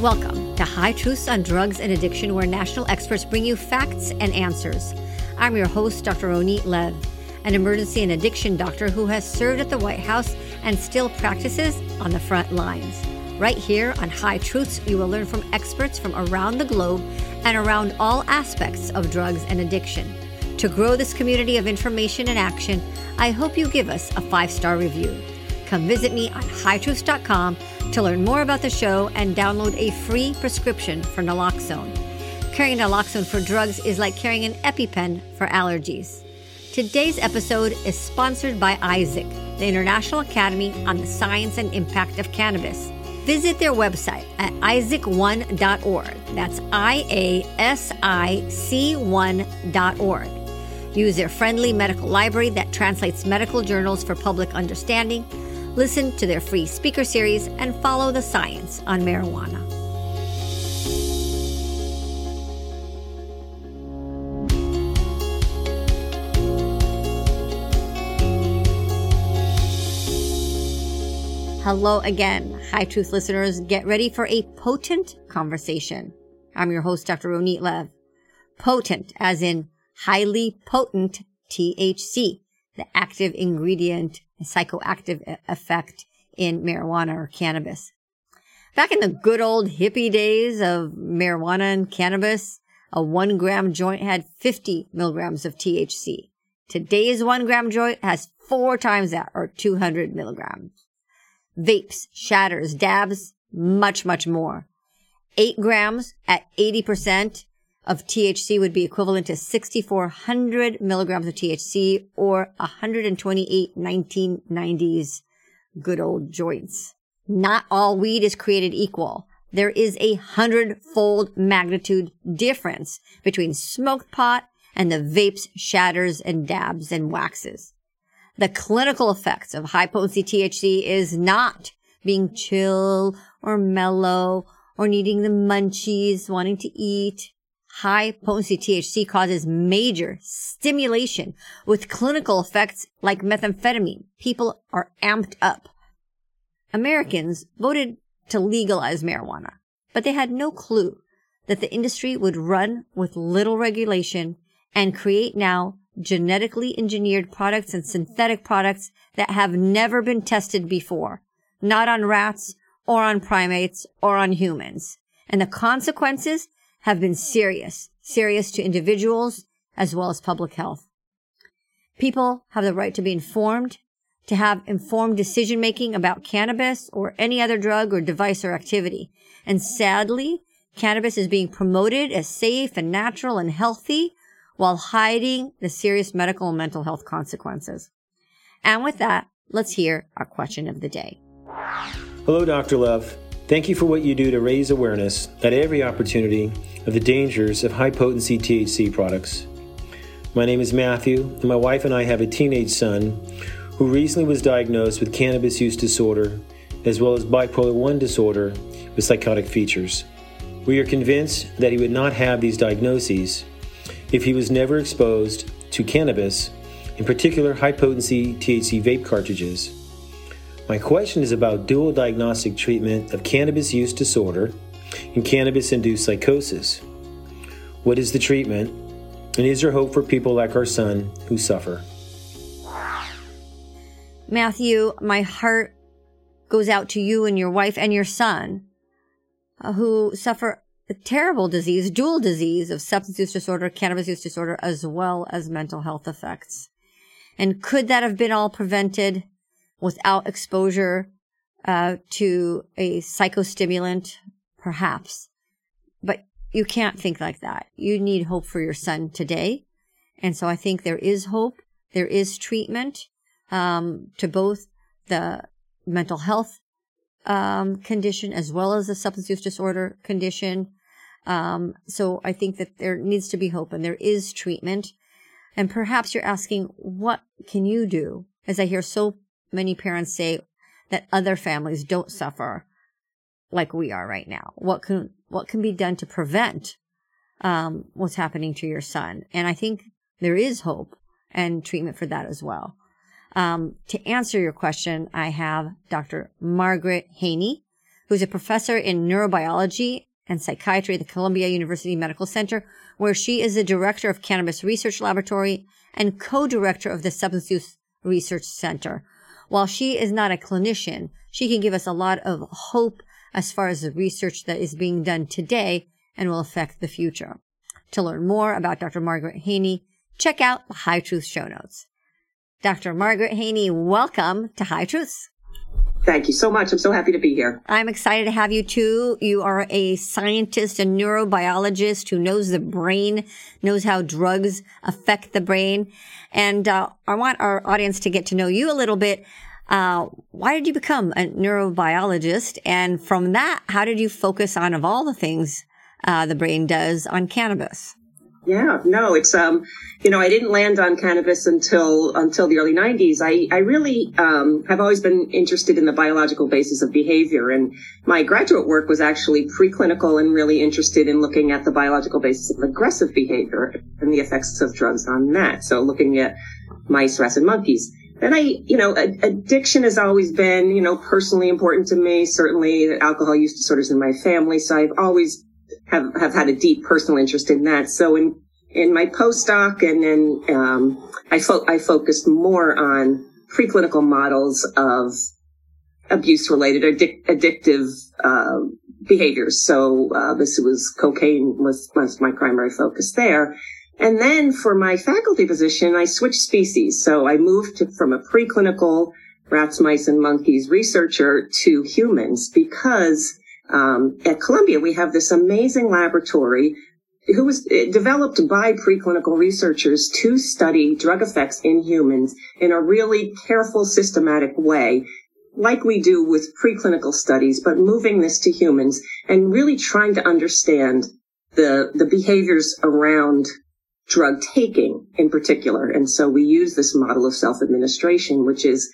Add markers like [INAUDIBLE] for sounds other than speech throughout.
Welcome to High Truths on Drugs and Addiction, where national experts bring you facts and answers. I'm your host, Dr. Ronit Lev, an emergency and addiction doctor who has served at the White House and still practices on the front lines. Right here on High Truths, you will learn from experts from around the globe and around all aspects of drugs and addiction. To grow this community of information and action, I hope you give us a five star review. Come visit me on hightruths.com to learn more about the show and download a free prescription for naloxone. Carrying naloxone for drugs is like carrying an EpiPen for allergies. Today's episode is sponsored by Isaac, the International Academy on the Science and Impact of Cannabis. Visit their website at IASIC1.org. That's I A S I C 1.org. Use their friendly medical library that translates medical journals for public understanding listen to their free speaker series, and follow the science on marijuana. Hello again, High Truth listeners. Get ready for a potent conversation. I'm your host, Dr. Ronit Lev. Potent, as in highly potent THC, the active ingredient psychoactive effect in marijuana or cannabis. Back in the good old hippie days of marijuana and cannabis, a one gram joint had 50 milligrams of THC. Today's one gram joint has four times that or 200 milligrams. Vapes, shatters, dabs, much, much more. Eight grams at 80% of THC would be equivalent to 6,400 milligrams of THC or 128 1990s good old joints. Not all weed is created equal. There is a hundredfold magnitude difference between smoked pot and the vapes, shatters, and dabs and waxes. The clinical effects of high potency THC is not being chill or mellow or needing the munchies, wanting to eat high potency THC causes major stimulation with clinical effects like methamphetamine. People are amped up. Americans voted to legalize marijuana, but they had no clue that the industry would run with little regulation and create now genetically engineered products and synthetic products that have never been tested before, not on rats or on primates or on humans. And the consequences have been serious, serious to individuals as well as public health. People have the right to be informed, to have informed decision making about cannabis or any other drug or device or activity. And sadly, cannabis is being promoted as safe and natural and healthy while hiding the serious medical and mental health consequences. And with that, let's hear our question of the day. Hello, Dr. Lev. Thank you for what you do to raise awareness at every opportunity of the dangers of high potency THC products. My name is Matthew, and my wife and I have a teenage son who recently was diagnosed with cannabis use disorder as well as bipolar 1 disorder with psychotic features. We are convinced that he would not have these diagnoses if he was never exposed to cannabis, in particular high potency THC vape cartridges. My question is about dual diagnostic treatment of cannabis use disorder and cannabis induced psychosis. What is the treatment? And is there hope for people like our son who suffer? Matthew, my heart goes out to you and your wife and your son uh, who suffer a terrible disease, dual disease of substance use disorder, cannabis use disorder, as well as mental health effects. And could that have been all prevented without exposure uh, to a psychostimulant, perhaps. But you can't think like that. You need hope for your son today. And so I think there is hope. There is treatment um, to both the mental health um, condition as well as the substance use disorder condition. Um, so I think that there needs to be hope and there is treatment. And perhaps you're asking, what can you do? As I hear so many parents say that other families don't suffer like we are right now. What can what can be done to prevent um, what's happening to your son? And I think there is hope and treatment for that as well. Um, to answer your question, I have Dr. Margaret Haney, who's a professor in neurobiology and psychiatry at the Columbia University Medical Center, where she is the director of cannabis research laboratory and co-director of the substance use research center. While she is not a clinician, she can give us a lot of hope as far as the research that is being done today and will affect the future. To learn more about Dr. Margaret Haney, check out the High Truth show notes. Dr. Margaret Haney, welcome to High Truths. Thank you so much. I'm so happy to be here. I'm excited to have you too. You are a scientist, a neurobiologist who knows the brain, knows how drugs affect the brain. And uh, I want our audience to get to know you a little bit. Uh, why did you become a neurobiologist? And from that, how did you focus on, of all the things uh, the brain does, on cannabis? Yeah, no, it's um, you know, I didn't land on cannabis until until the early '90s. I I really um, have always been interested in the biological basis of behavior, and my graduate work was actually preclinical and really interested in looking at the biological basis of aggressive behavior and the effects of drugs on that. So looking at mice, rats, and monkeys. And I, you know, addiction has always been, you know, personally important to me. Certainly, alcohol use disorders in my family, so I've always have, have had a deep personal interest in that. So in, in my postdoc and then, um, I, fo- I focused more on preclinical models of abuse related addic- addictive, uh, behaviors. So, uh, this was cocaine was, was my primary focus there. And then for my faculty position, I switched species. So I moved to, from a preclinical rats, mice, and monkeys researcher to humans because um, at Columbia, we have this amazing laboratory who was eh, developed by preclinical researchers to study drug effects in humans in a really careful, systematic way, like we do with preclinical studies, but moving this to humans and really trying to understand the, the behaviors around drug taking in particular. And so we use this model of self-administration, which is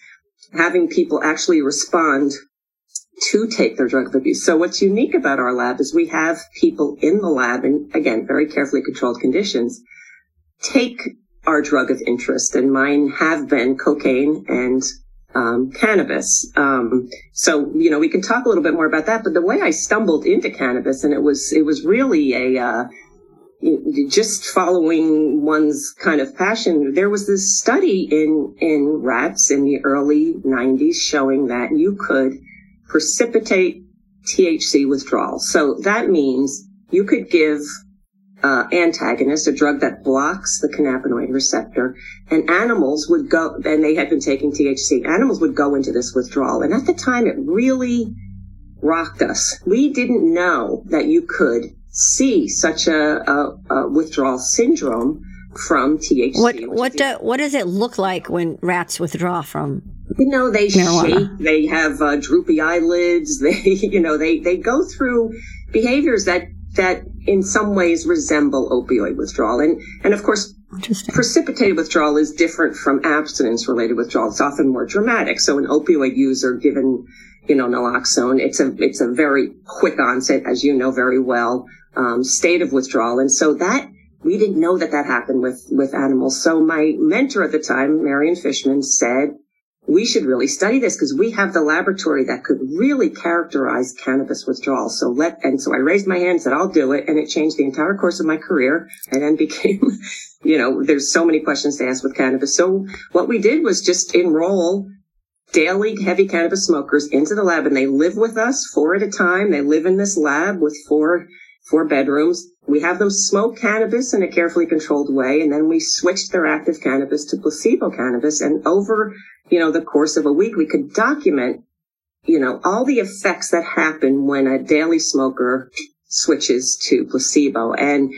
having people actually respond to take their drug of abuse. So what's unique about our lab is we have people in the lab and again, very carefully controlled conditions take our drug of interest and mine have been cocaine and um, cannabis. Um, so, you know, we can talk a little bit more about that, but the way I stumbled into cannabis and it was, it was really a, uh, just following one's kind of passion. There was this study in, in rats in the early 90s showing that you could precipitate THC withdrawal. So that means you could give uh, antagonist, a drug that blocks the cannabinoid receptor, and animals would go, and they had been taking THC, animals would go into this withdrawal. And at the time, it really rocked us. We didn't know that you could see such a, a, a withdrawal syndrome from THC. What what do, what does it look like when rats withdraw from you know, they marijuana. shake, they have uh, droopy eyelids, [LAUGHS] they, you know, they, they go through behaviors that, that in some ways resemble opioid withdrawal. And, and of course, precipitated withdrawal is different from abstinence related withdrawal. It's often more dramatic. So an opioid user given, you know, naloxone, it's a, it's a very quick onset, as you know very well, um, state of withdrawal. And so that, we didn't know that that happened with, with animals. So my mentor at the time, Marian Fischman, said, we should really study this because we have the laboratory that could really characterize cannabis withdrawal. So let, and so I raised my hand and said, I'll do it. And it changed the entire course of my career and then [LAUGHS] became, you know, there's so many questions to ask with cannabis. So what we did was just enroll daily heavy cannabis smokers into the lab and they live with us four at a time. They live in this lab with four, four bedrooms. We have them smoke cannabis in a carefully controlled way. And then we switched their active cannabis to placebo cannabis. And over you know, the course of a week, we could document, you know, all the effects that happen when a daily smoker switches to placebo. And,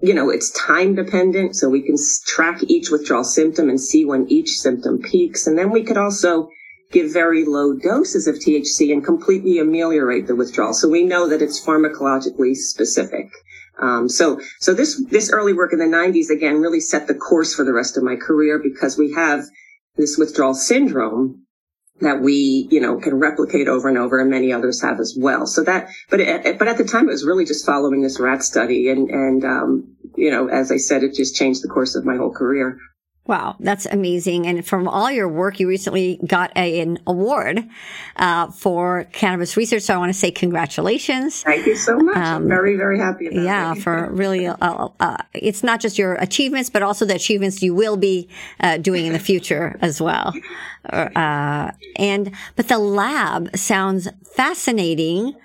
you know, it's time dependent. So we can track each withdrawal symptom and see when each symptom peaks. And then we could also give very low doses of THC and completely ameliorate the withdrawal. So we know that it's pharmacologically specific. Um, so, so this, this early work in the 90s again really set the course for the rest of my career because we have this withdrawal syndrome that we, you know, can replicate over and over and many others have as well. So that, but, it, but at the time it was really just following this rat study. And, and, um, you know, as I said, it just changed the course of my whole career. Wow, that's amazing. And from all your work, you recently got a, an award uh, for cannabis research. So I want to say congratulations. Thank you so much. Um, I'm very, very happy about yeah, for really, uh, uh, it's not just your achievements, but also the achievements you will be uh, doing in the future as well. Uh, and, but the lab sounds fascinating.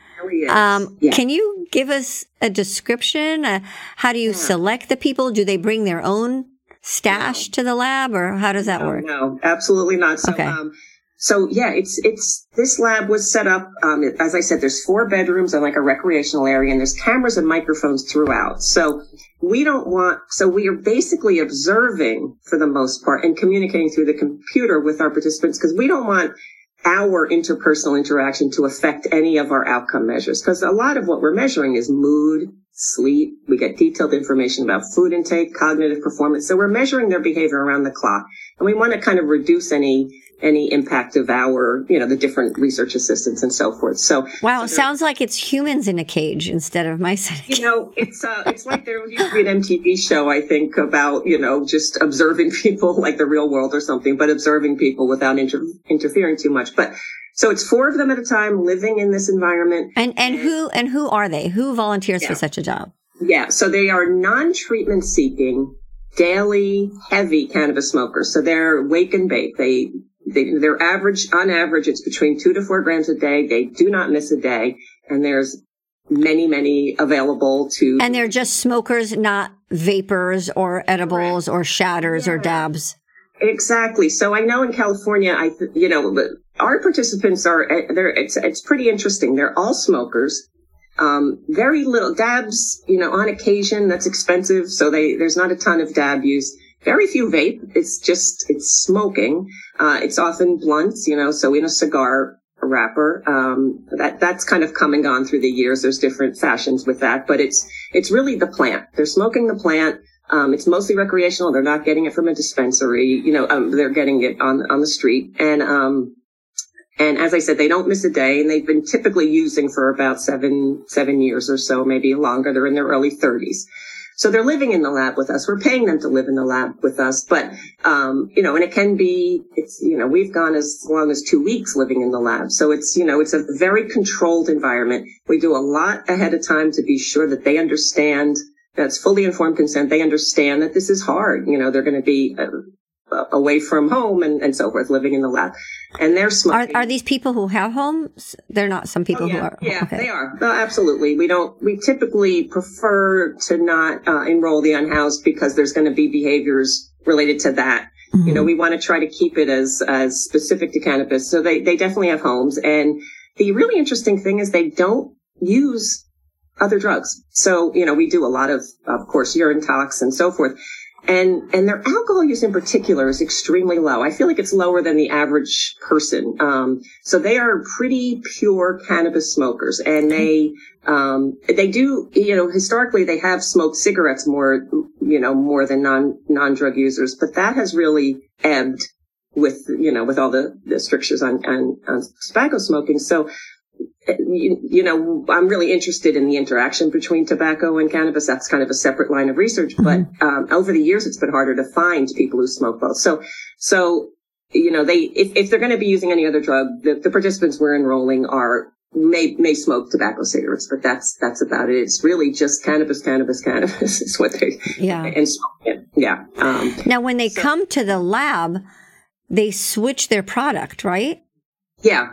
Um, yeah. Can you give us a description? Uh, how do you yeah. select the people? Do they bring their own stash to the lab or how does that work? No, absolutely not. So, okay. Um, so yeah, it's, it's, this lab was set up, um, as I said, there's four bedrooms and like a recreational area and there's cameras and microphones throughout. So we don't want, so we are basically observing for the most part and communicating through the computer with our participants because we don't want our interpersonal interaction to affect any of our outcome measures because a lot of what we're measuring is mood, sleep. We get detailed information about food intake, cognitive performance. So we're measuring their behavior around the clock. And we want to kind of reduce any any impact of our, you know, the different research assistants and so forth. So wow, so sounds like it's humans in a cage instead of mice. You know, it's uh, it's like there used to be an MTV show, I think, about you know just observing [LAUGHS] people like the real world or something, but observing people without inter- interfering too much. But so it's four of them at a time living in this environment. And and, and who and who are they? Who volunteers yeah. for such a job? Yeah, so they are non-treatment seeking, daily heavy cannabis smokers. So they're wake and bake. They they, they're average on average it's between two to four grams a day. They do not miss a day, and there's many many available to. And they're just smokers, not vapors or edibles or shatters yeah. or dabs. Exactly. So I know in California, I you know our participants are eh, they're it's it's pretty interesting. They're all smokers. Um, very little dabs, you know, on occasion that's expensive. So they there's not a ton of dab use. Very few vape. It's just it's smoking. Uh, it's often blunts, you know, so in a cigar wrapper. Um, that that's kind of come and gone through the years. There's different fashions with that, but it's it's really the plant. They're smoking the plant. Um, it's mostly recreational. They're not getting it from a dispensary. You know, um, they're getting it on on the street. And um, and as I said, they don't miss a day, and they've been typically using for about seven seven years or so, maybe longer. They're in their early 30s. So they're living in the lab with us. We're paying them to live in the lab with us, but um, you know, and it can be, it's you know, we've gone as long as two weeks living in the lab. So it's you know, it's a very controlled environment. We do a lot ahead of time to be sure that they understand that's fully informed consent. They understand that this is hard. You know, they're going to be uh, away from home and, and so forth, living in the lab. And they're smoking. Are, are these people who have homes? They're not some people oh, yeah. who are. Yeah, okay. they are. Uh, absolutely. We don't, we typically prefer to not uh, enroll the unhoused because there's going to be behaviors related to that. Mm-hmm. You know, mm-hmm. we want to try to keep it as, as specific to cannabis. So they, they definitely have homes. And the really interesting thing is they don't use other drugs. So, you know, we do a lot of, of course, urine tox and so forth. And, and their alcohol use in particular is extremely low. I feel like it's lower than the average person. Um, so they are pretty pure cannabis smokers and they, um, they do, you know, historically they have smoked cigarettes more, you know, more than non, non-drug users, but that has really ebbed with, you know, with all the, the strictures on, on, on tobacco smoking. So you, you, know, I'm really interested in the interaction between tobacco and cannabis. That's kind of a separate line of research, but mm-hmm. um, over the years, it's been harder to find people who smoke both. So, so you know, they if, if they're going to be using any other drug, the, the participants we're enrolling are may may smoke tobacco cigarettes, but that's that's about it. It's really just cannabis, cannabis, cannabis [LAUGHS] is what they yeah and yeah. Um, now, when they so, come to the lab, they switch their product, right? Yeah,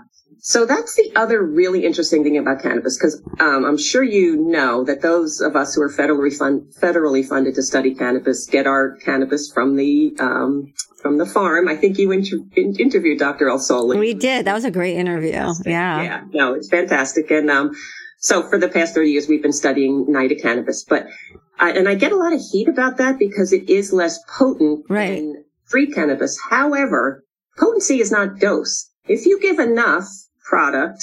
so that's the other really interesting thing about cannabis, because um, I'm sure you know that those of us who are federally, fund, federally funded to study cannabis get our cannabis from the um, from the farm. I think you inter- in- interviewed Dr. ElSohly. We did. That was a great interview. Yeah. Yeah. No, it's fantastic. And um, so for the past 30 years, we've been studying NIDA cannabis, but I, and I get a lot of heat about that because it is less potent right. than free cannabis. However, potency is not dose. If you give enough product,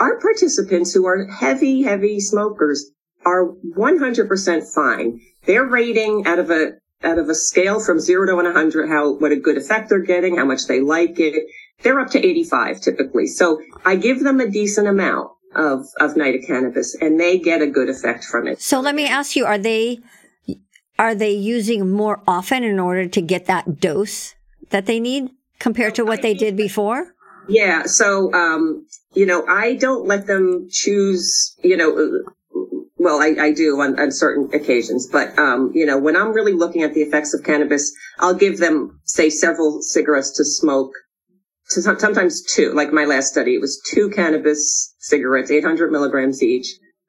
our participants who are heavy, heavy smokers are 100% fine. Their rating out of a, out of a scale from zero to 100, how, what a good effect they're getting, how much they like it, they're up to 85 typically. So I give them a decent amount of, of NIDA cannabis and they get a good effect from it. So let me ask you, are they, are they using more often in order to get that dose that they need compared to what they did before? Yeah. So, um, you know, I don't let them choose, you know, well, I, I do on, on, certain occasions, but, um, you know, when I'm really looking at the effects of cannabis, I'll give them, say, several cigarettes to smoke. To sometimes two, like my last study, it was two cannabis cigarettes, 800 milligrams each,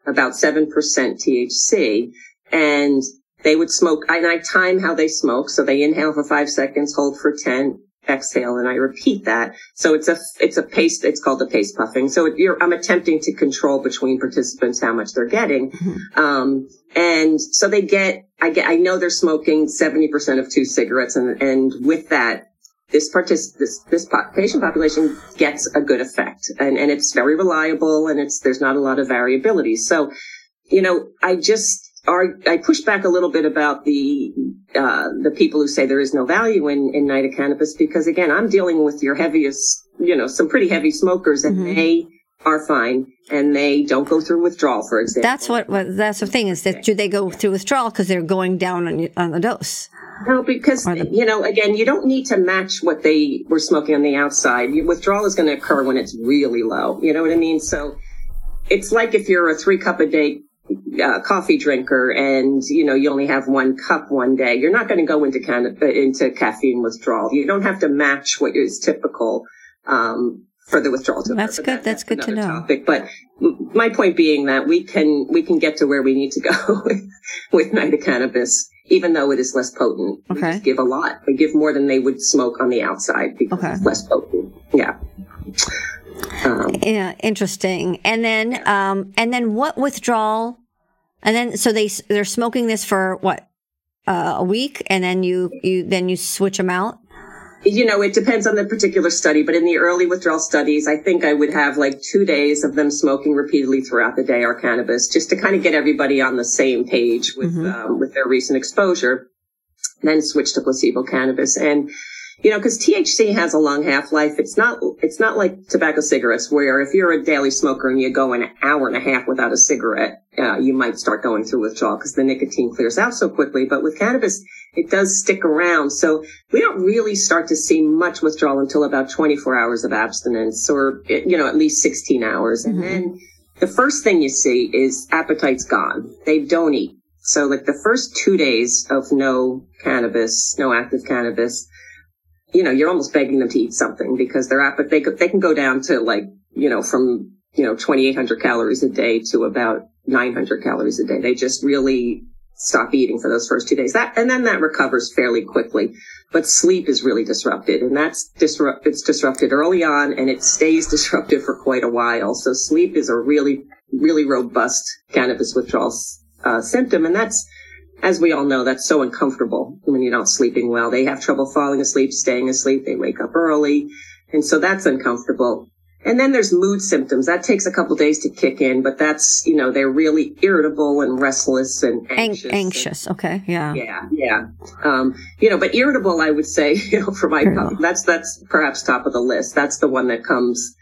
about 7% THC. And they would smoke, and I time how they smoke. So they inhale for five seconds, hold for 10, exhale and I repeat that. So it's a, it's a pace, it's called the pace puffing. So it, I'm attempting to control between participants how much they're getting. Mm-hmm. Um, and so they get, I get, I know they're smoking 70% of two cigarettes and, and with that, this partic- this, this patient population gets a good effect and, and it's very reliable and it's, there's not a lot of variability. So, you know, I just, are, I push back a little bit about the uh, the people who say there is no value in in NIDA cannabis because again, I'm dealing with your heaviest, you know, some pretty heavy smokers, and mm-hmm. they are fine and they don't go through withdrawal, for example. That's what, what that's the thing is that do they go through withdrawal because they're going down on, on the dose? No, because the- you know, again, you don't need to match what they were smoking on the outside. Your withdrawal is going to occur when it's really low. You know what I mean? So it's like if you're a three cup a day uh, coffee drinker and you know you only have one cup one day you're not going to go into can- into caffeine withdrawal. You don't have to match what is typical um, for the withdrawal to that's good. that, that's, that's, good to know. topic. but my point being that we can we can get to where we need to go [LAUGHS] with, with NIDA cannabis even though it is less potent. Okay. we give a lot. We give more than they would smoke on the outside because okay. it's less potent. Yeah um, yeah, interesting. And then, um, and then what withdrawal? And then, so they they're smoking this for what uh, a week, and then you you then you switch them out. You know, it depends on the particular study, but in the early withdrawal studies, I think I would have like two days of them smoking repeatedly throughout the day our cannabis, just to kind of get everybody on the same page with mm-hmm. um, with their recent exposure. Then switch to placebo cannabis, and you know, because THC has a long half life. It's not, it's not like tobacco cigarettes where if you're a daily smoker and you go an hour and a half without a cigarette, uh, you might start going through withdrawal because the nicotine clears out so quickly. But with cannabis, it does stick around. So we don't really start to see much withdrawal until about 24 hours of abstinence or, you know, at least 16 hours. Mm-hmm. And then the first thing you see is appetite's gone. They don't eat. So like the first two days of no cannabis, no active cannabis, you know, you're almost begging them to eat something because they're at, but they, they can go down to like, you know, from, you know, 2,800 calories a day to about 900 calories a day. They just really stop eating for those first two days. That, and then that recovers fairly quickly. But sleep is really disrupted and that's disrupt, it's disrupted early on and it stays [LAUGHS] disrupted for quite a while. So sleep is a really, really robust cannabis withdrawal uh, symptom. And that's, as we all know, that's so uncomfortable when you're not sleeping well. They have trouble falling asleep, staying asleep. They wake up early. And so that's uncomfortable. And then there's mood symptoms. That takes a couple days to kick in, but that's, you know, they're really irritable and restless and anxious. An- anxious. And, okay. Yeah. Yeah. Yeah. Um, you know, but irritable, I would say, [LAUGHS] you know, for my, that's, that's perhaps top of the list. That's the one that comes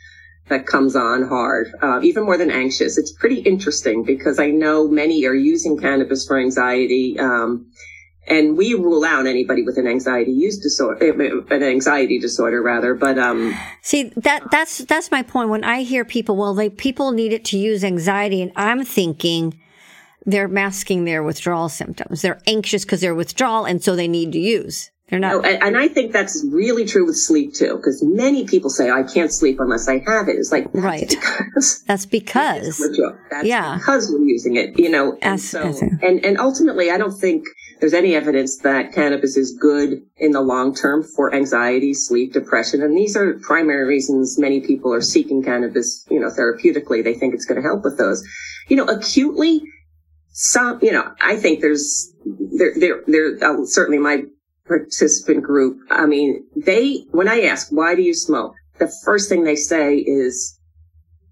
that comes on hard, uh, even more than anxious. It's pretty interesting because I know many are using cannabis for anxiety. Um, and we rule out anybody with an anxiety use disorder, eh, an anxiety disorder rather. But um, see that that's that's my point. When I hear people, well, they people need it to use anxiety, and I'm thinking they're masking their withdrawal symptoms. They're anxious because they're withdrawal, and so they need to use. They're not. No, and I think that's really true with sleep too, because many people say, I can't sleep unless I have it. It's like, that's right. Because [LAUGHS] that's because. That's yeah. because we're using it, you know. And, as, so, as and, and ultimately, I don't think there's any evidence that cannabis is good in the long term for anxiety, sleep, depression. And these are primary reasons many people are seeking cannabis, you know, therapeutically. They think it's going to help with those. You know, acutely, some, you know, I think there's, there, there, there, uh, certainly my participant group, I mean, they, when I ask, why do you smoke? The first thing they say is,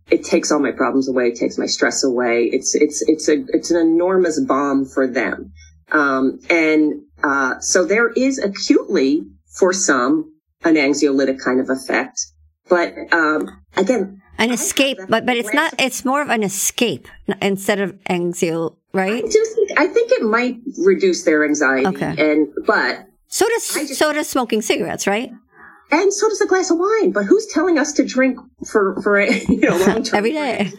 it takes all my problems away. It takes my stress away. It's, it's, it's a, it's an enormous balm for them. Um, and, uh, so there is acutely for some an anxiolytic kind of effect. But, um, again, An escape, but but it's not. It's more of an escape instead of anxiety, right? I do think I think it might reduce their anxiety. Okay. And but So does just- so does smoking cigarettes, right? and so does a glass of wine. But who's telling us to drink for for [LAUGHS] you know [LAUGHS] long term Every day.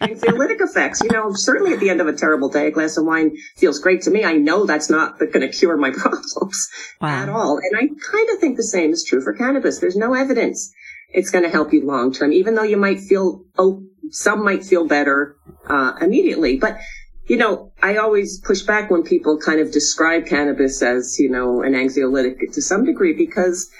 anxiolytic [LAUGHS] effects? You know, certainly at the end of a terrible day, a glass of wine feels great to me. I know that's not going to cure my problems at all, and I kind of think the same is true for cannabis. There's no evidence it's going to help you long term, even though you might feel oh, some might feel better uh, immediately, but. You know, I always push back when people kind of describe cannabis as, you know, an anxiolytic to some degree because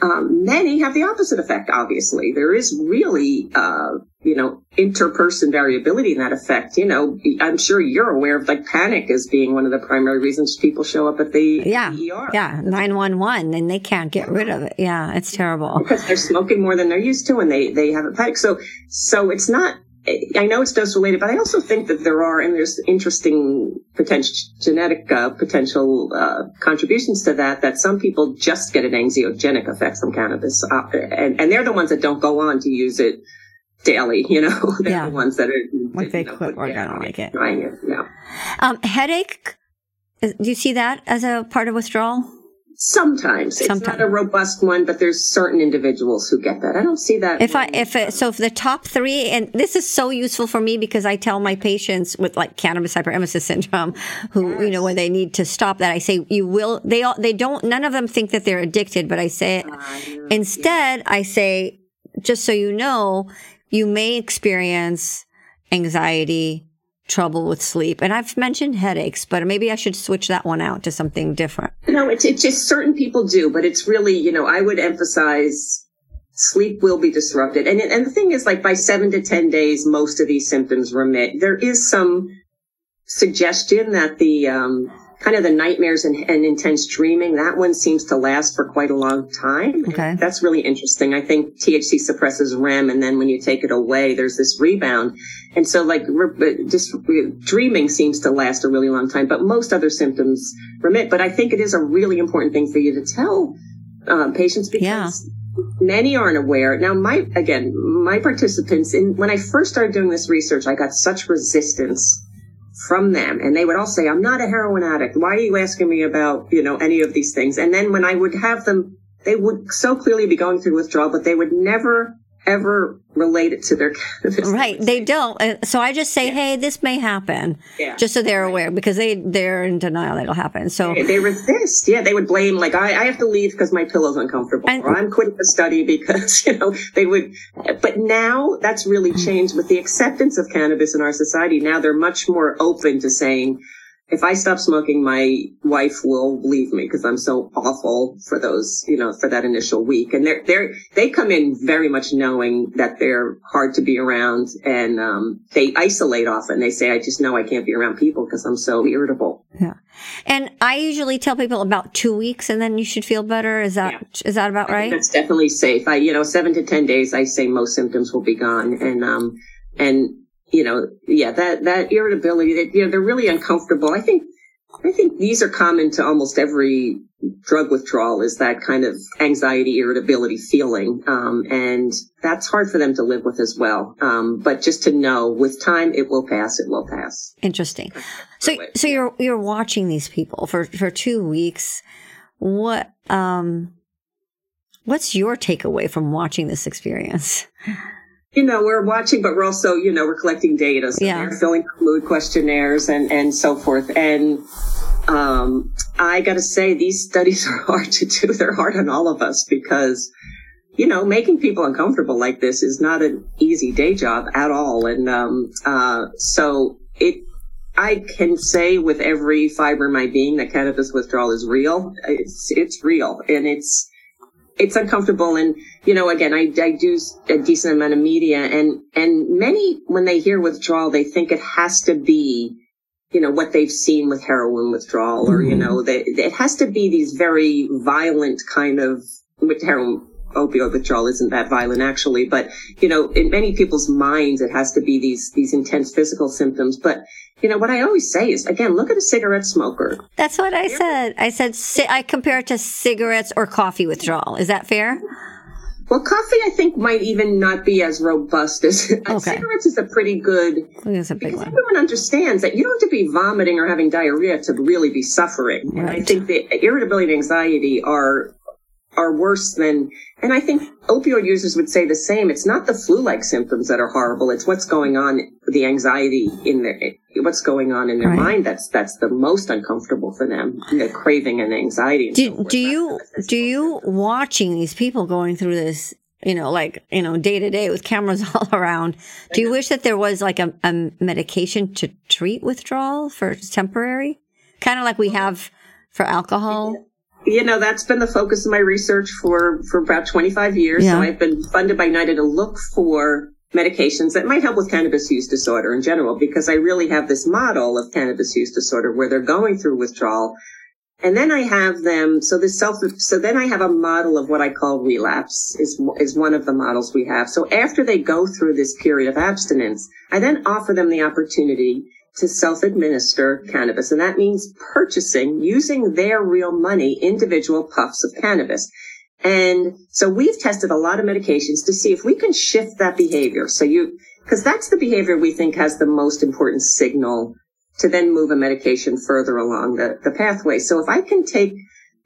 um, many have the opposite effect, obviously. There is really, uh, you know, interperson variability in that effect. You know, I'm sure you're aware of like panic as being one of the primary reasons people show up at the Yeah. ER. Yeah. Nine one one, and they can't get rid of it. Yeah, it's terrible. Because they're smoking more than they're used to and they, they have a panic. So, so it's not, I know it's dose related, but I also think that there are, and there's interesting potential genetic uh, potential uh, contributions to that. That some people just get an anxiogenic effect from cannabis, uh, and and they're the ones that don't go on to use it daily. You know, [LAUGHS] they're Yeah. the ones that are Like they know, quit or yeah, don't like it. Trying it, yeah. Um, headache. Do you see that as a part of withdrawal? Sometimes it's not a robust one, but there's certain individuals who get that. I don't see that. If I, if it, so, if the top three, and this is so useful for me because I tell my patients with like cannabis hyperemesis syndrome, who you know when they need to stop that, I say you will. They all they don't. None of them think that they're addicted, but I say ah, instead, I say just so you know, you may experience anxiety, trouble with sleep, and I've mentioned headaches, but maybe I should switch that one out to something different. No, it's, just certain people do, but it's really, you know, I would emphasize sleep will be disrupted. And, and the thing is, like by seven to 10 days, most of these symptoms remit. There is some suggestion that the, um, kind of the nightmares and, and intense dreaming, that one seems to last for quite a long time. Okay. That's really interesting. I think THC suppresses REM, and then when you take it away, there's this rebound. And so, like, re- just dreaming seems to last a really long time, but most other symptoms remit. But I think it is a really important thing for you to tell um, patients because Yeah. many aren't aware. Now, my again, my participants in when I first started doing this research, I got such resistance from them. And they would all say i'm not a heroin addict. Why are you asking me about you know any of these things? And then when i would have them they would so clearly be going through withdrawal but they would never ever relate it to their [LAUGHS] cannabis Right. They don't. Uh, So I just say, hey, this may happen, Yeah. just so they're aware because they, they're in denial that it'll happen. So they resist. Yeah, they would blame like I, I have to leave because my pillow's uncomfortable, And- or I'm quitting the study because [LAUGHS] you know they would. But now that's really changed with the acceptance of cannabis in our society. Now they're much more open to saying, if I stop smoking, my wife will leave me because I'm so awful for those, you know, for that initial week. And they're they're they come in very much knowing that they're hard to be around, and um, they isolate often. They say, I just know I can't be around people because I'm so irritable. yeah. And I usually tell people about two weeks and then you should feel better. Is that is that about right? That's definitely safe. I, you know, seven to 10 days, I say most symptoms will be gone. And, um, and, you know, yeah, that, that irritability that, you know, they're really uncomfortable. I think, I think these are common to almost every drug withdrawal is that kind of anxiety, irritability feeling. Um, and that's hard for them to live with as well. Um, but just to know with time, it will pass, it will pass. Interesting. So so you're you're watching these people for for two weeks. What um what's your takeaway from watching this experience? You know, we're watching, but we're also, you know, we're collecting data. So Yeah. we're filling out mood questionnaires and, and so forth. And, um, I gotta say, these studies [LAUGHS] are hard to do. They're hard on all of us because, you know, making people uncomfortable like this is not an easy day job at all. And, um, uh, so it, I can say with every fiber in my being that cannabis withdrawal is real. It's, it's real and it's, it's uncomfortable. And, you know, again, I, I do a decent amount of media and, and many, when they hear withdrawal, they think it has to be, you know, what they've seen with heroin withdrawal or, you mm-hmm. know, they, it has to be these very violent kind of, with heroin opioid withdrawal isn't that violent actually, but, you know, in many people's minds, it has to be these, these intense physical symptoms. But, you know, what I always say is, again, look at a cigarette smoker. That's what I said. I said I compare it to cigarettes or coffee withdrawal. Is that fair? Well, coffee, I think, might even not be as robust as [LAUGHS] okay. cigarettes. Is a pretty good That's a big because one. everyone understands that you don't have to be vomiting or having diarrhea to really be suffering. And I think the irritability and anxiety are are worse than. And I think opioid users would say the same. It's not the flu-like symptoms that are horrible. It's what's going on, the anxiety in their, what's going on in their Right. mind. That's that's the most uncomfortable for them. The craving and anxiety. And Do, forth. do you do you watching these people going through this you know like you know day to day with cameras [LAUGHS] all around do you wish that there was like a, a medication to treat withdrawal for temporary kind of like we uh-huh. have for alcohol you know that's been the focus of my research for for about 25 years. Yeah. so i've been funded by nida to look for medications that might help with cannabis use disorder in general because i really have this model of cannabis use disorder where they're going through withdrawal. And then i have them so this self so then i have a model of what i call relapse is is one of the models we have. So after they go through this period of abstinence i then offer them the opportunity to self-administer cannabis. And that means purchasing using their real money, individual puffs of cannabis. And so we've tested a lot of medications to see if we can shift that behavior. So you, because that's the behavior we think has the most important signal to then move a medication further along the, the pathway. So if I can take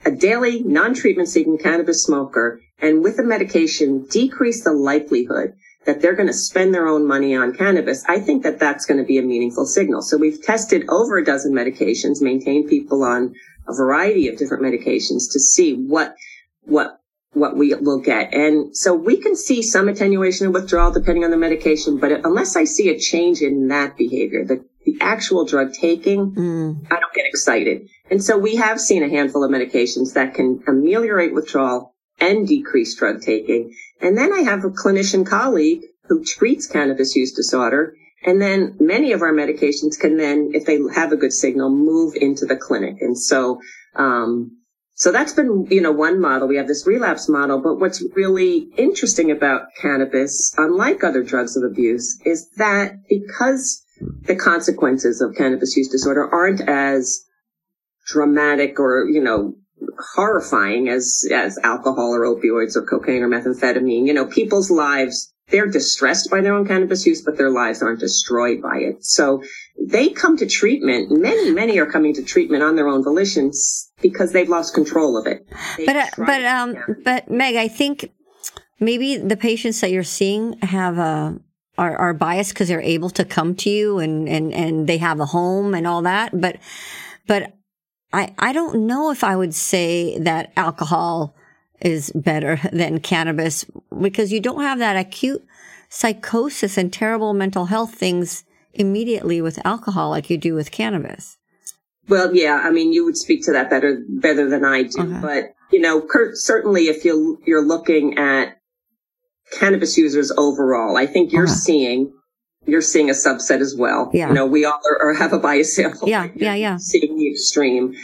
a daily non-treatment seeking cannabis smoker and with a medication decrease the likelihood that they're going to spend their own money on cannabis, I think that that's going to be a meaningful signal. So we've tested over a dozen medications, maintained people on a variety of different medications to see what, what, what we will get. And so we can see some attenuation of withdrawal depending on the medication, but unless I see a change in that behavior, the, the actual drug taking, mm. I don't get excited. And so we have seen a handful of medications that can ameliorate withdrawal and decrease drug taking. And then I have a clinician colleague who treats cannabis use disorder. And then many of our medications can then, if they have a good signal, move into the clinic. And so, um, so that's been, you know, one model. We have this relapse model, but what's really interesting about cannabis, unlike other drugs of abuse, is that because the consequences of cannabis use disorder aren't as dramatic or, you know, horrifying as, as alcohol or opioids or cocaine or methamphetamine. You know, people's lives, they're distressed by their own cannabis use, but their lives aren't destroyed by it. So they come to treatment. Many, many are coming to treatment on their own volitions because they've lost control of it. They but uh, but um but meg i think maybe the patients that you're seeing have a are, are biased because they're able to come to you and, and, and they have a home and all that. But, but I, I don't know if I would say that alcohol is better [LAUGHS] than cannabis because you don't have that acute psychosis and terrible mental health things immediately with alcohol like you do with cannabis. Well, yeah, I mean, you would speak to that better better than I do. Okay. But you know, certainly, if you you're looking at cannabis users overall, I think you're Okay. seeing you're seeing a subset as well. Yeah. You know, we all are, are have a bias sample. Yeah, yeah, yeah. Seeing the extreme.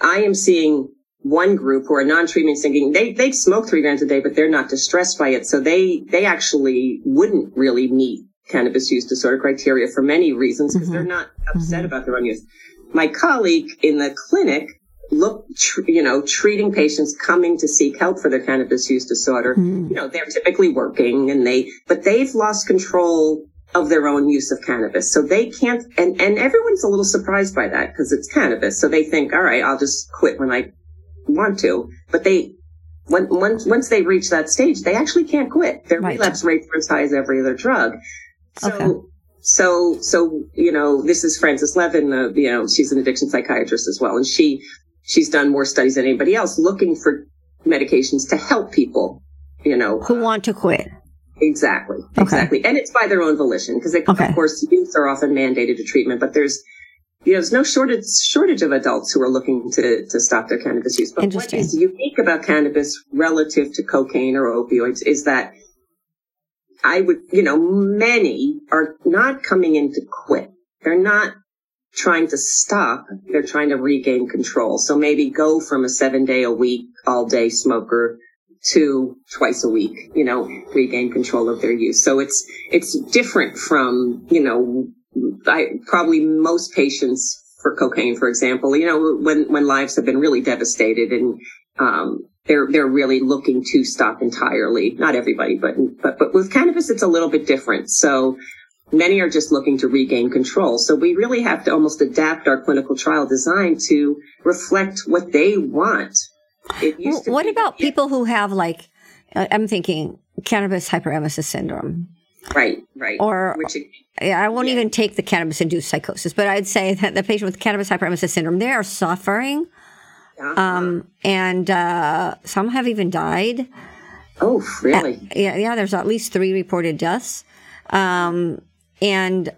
I am seeing one group who are non-treatment thinking they they smoke three grams a day, but they're not distressed by it, so they they actually wouldn't really meet cannabis use disorder criteria for many reasons because Mhm. they're not upset about their own use. My colleague in the clinic look, tr- you know, treating patients coming to seek help for their cannabis use disorder. Mhm. You know, they're typically working and they, but they've lost control of their own use of cannabis. So they can't, and, and everyone's a little surprised by that because it's cannabis. So they think, all right, I'll just quit when I want to. But they, when, once, once they reach that stage, they actually can't quit. Their Right. relapse rates are as high as every other drug. So, Okay. so, so, you know, this is Frances Levin, uh, you know, she's an addiction psychiatrist as well. And she, she's done more studies than anybody else looking for medications to help people, you know. Who want to quit? Exactly. Okay. Exactly. And it's by their own volition because Okay. of course youth are often mandated to treatment, but there's, you know, there's no shortage, shortage of adults who are looking to, to stop their cannabis use. But what is unique about cannabis relative to cocaine or opioids is that I would, you know, many are not coming in to quit. They're not trying to stop. They're trying to regain control. So maybe go from a seven day a week, all day smoker to twice a week, you know, regain control of their use. So it's, it's different from, you know, I probably most patients for cocaine, for example, you know, when, when lives have been really devastated and, um, they're they're really looking to stop entirely. Not everybody, but but but with cannabis, it's a little bit different. So many are just looking to regain control. So we really have to almost adapt our clinical trial design to reflect what they want. What about yeah. people who have like, uh, I'm thinking cannabis hyperemesis syndrome. Right, right. Or Which, I won't yeah. even take the cannabis induced psychosis, but I'd say that the patient with cannabis hyperemesis syndrome, they are suffering. Uh-huh. Um, and uh, some have even died. Oh, really? Uh, yeah, yeah. There's at least three reported deaths. Um, and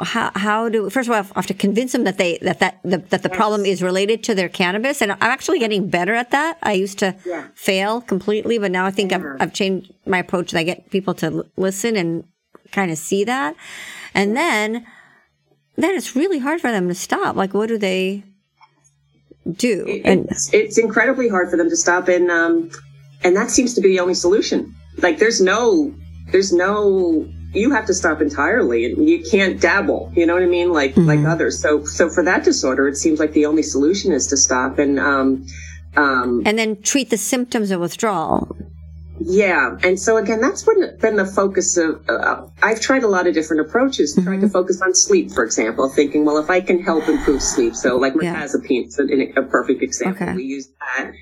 how, how do first of all I have to convince them that they that that the, that the yes. problem is related to their cannabis and I'm actually getting better at that. I used to yeah. fail completely, but now I think yeah. I've, I've changed my approach. And I get people to l- listen and kind of see that, and then then it's really hard for them to stop. Like, what do they do? It, and it's, it's incredibly hard for them to stop, and um, and that seems to be the only solution. Like, there's no there's no you have to stop entirely and you can't dabble you know what i mean like mm-hmm. like others so so for that disorder it seems like the only solution is to stop and um um and then treat the symptoms of withdrawal yeah and so again that's been, been the focus of uh, i've tried a lot of different approaches mm-hmm. trying to focus on sleep for example thinking well if i can help improve sleep so like mirtazapine yeah. is a, a perfect example okay. we use that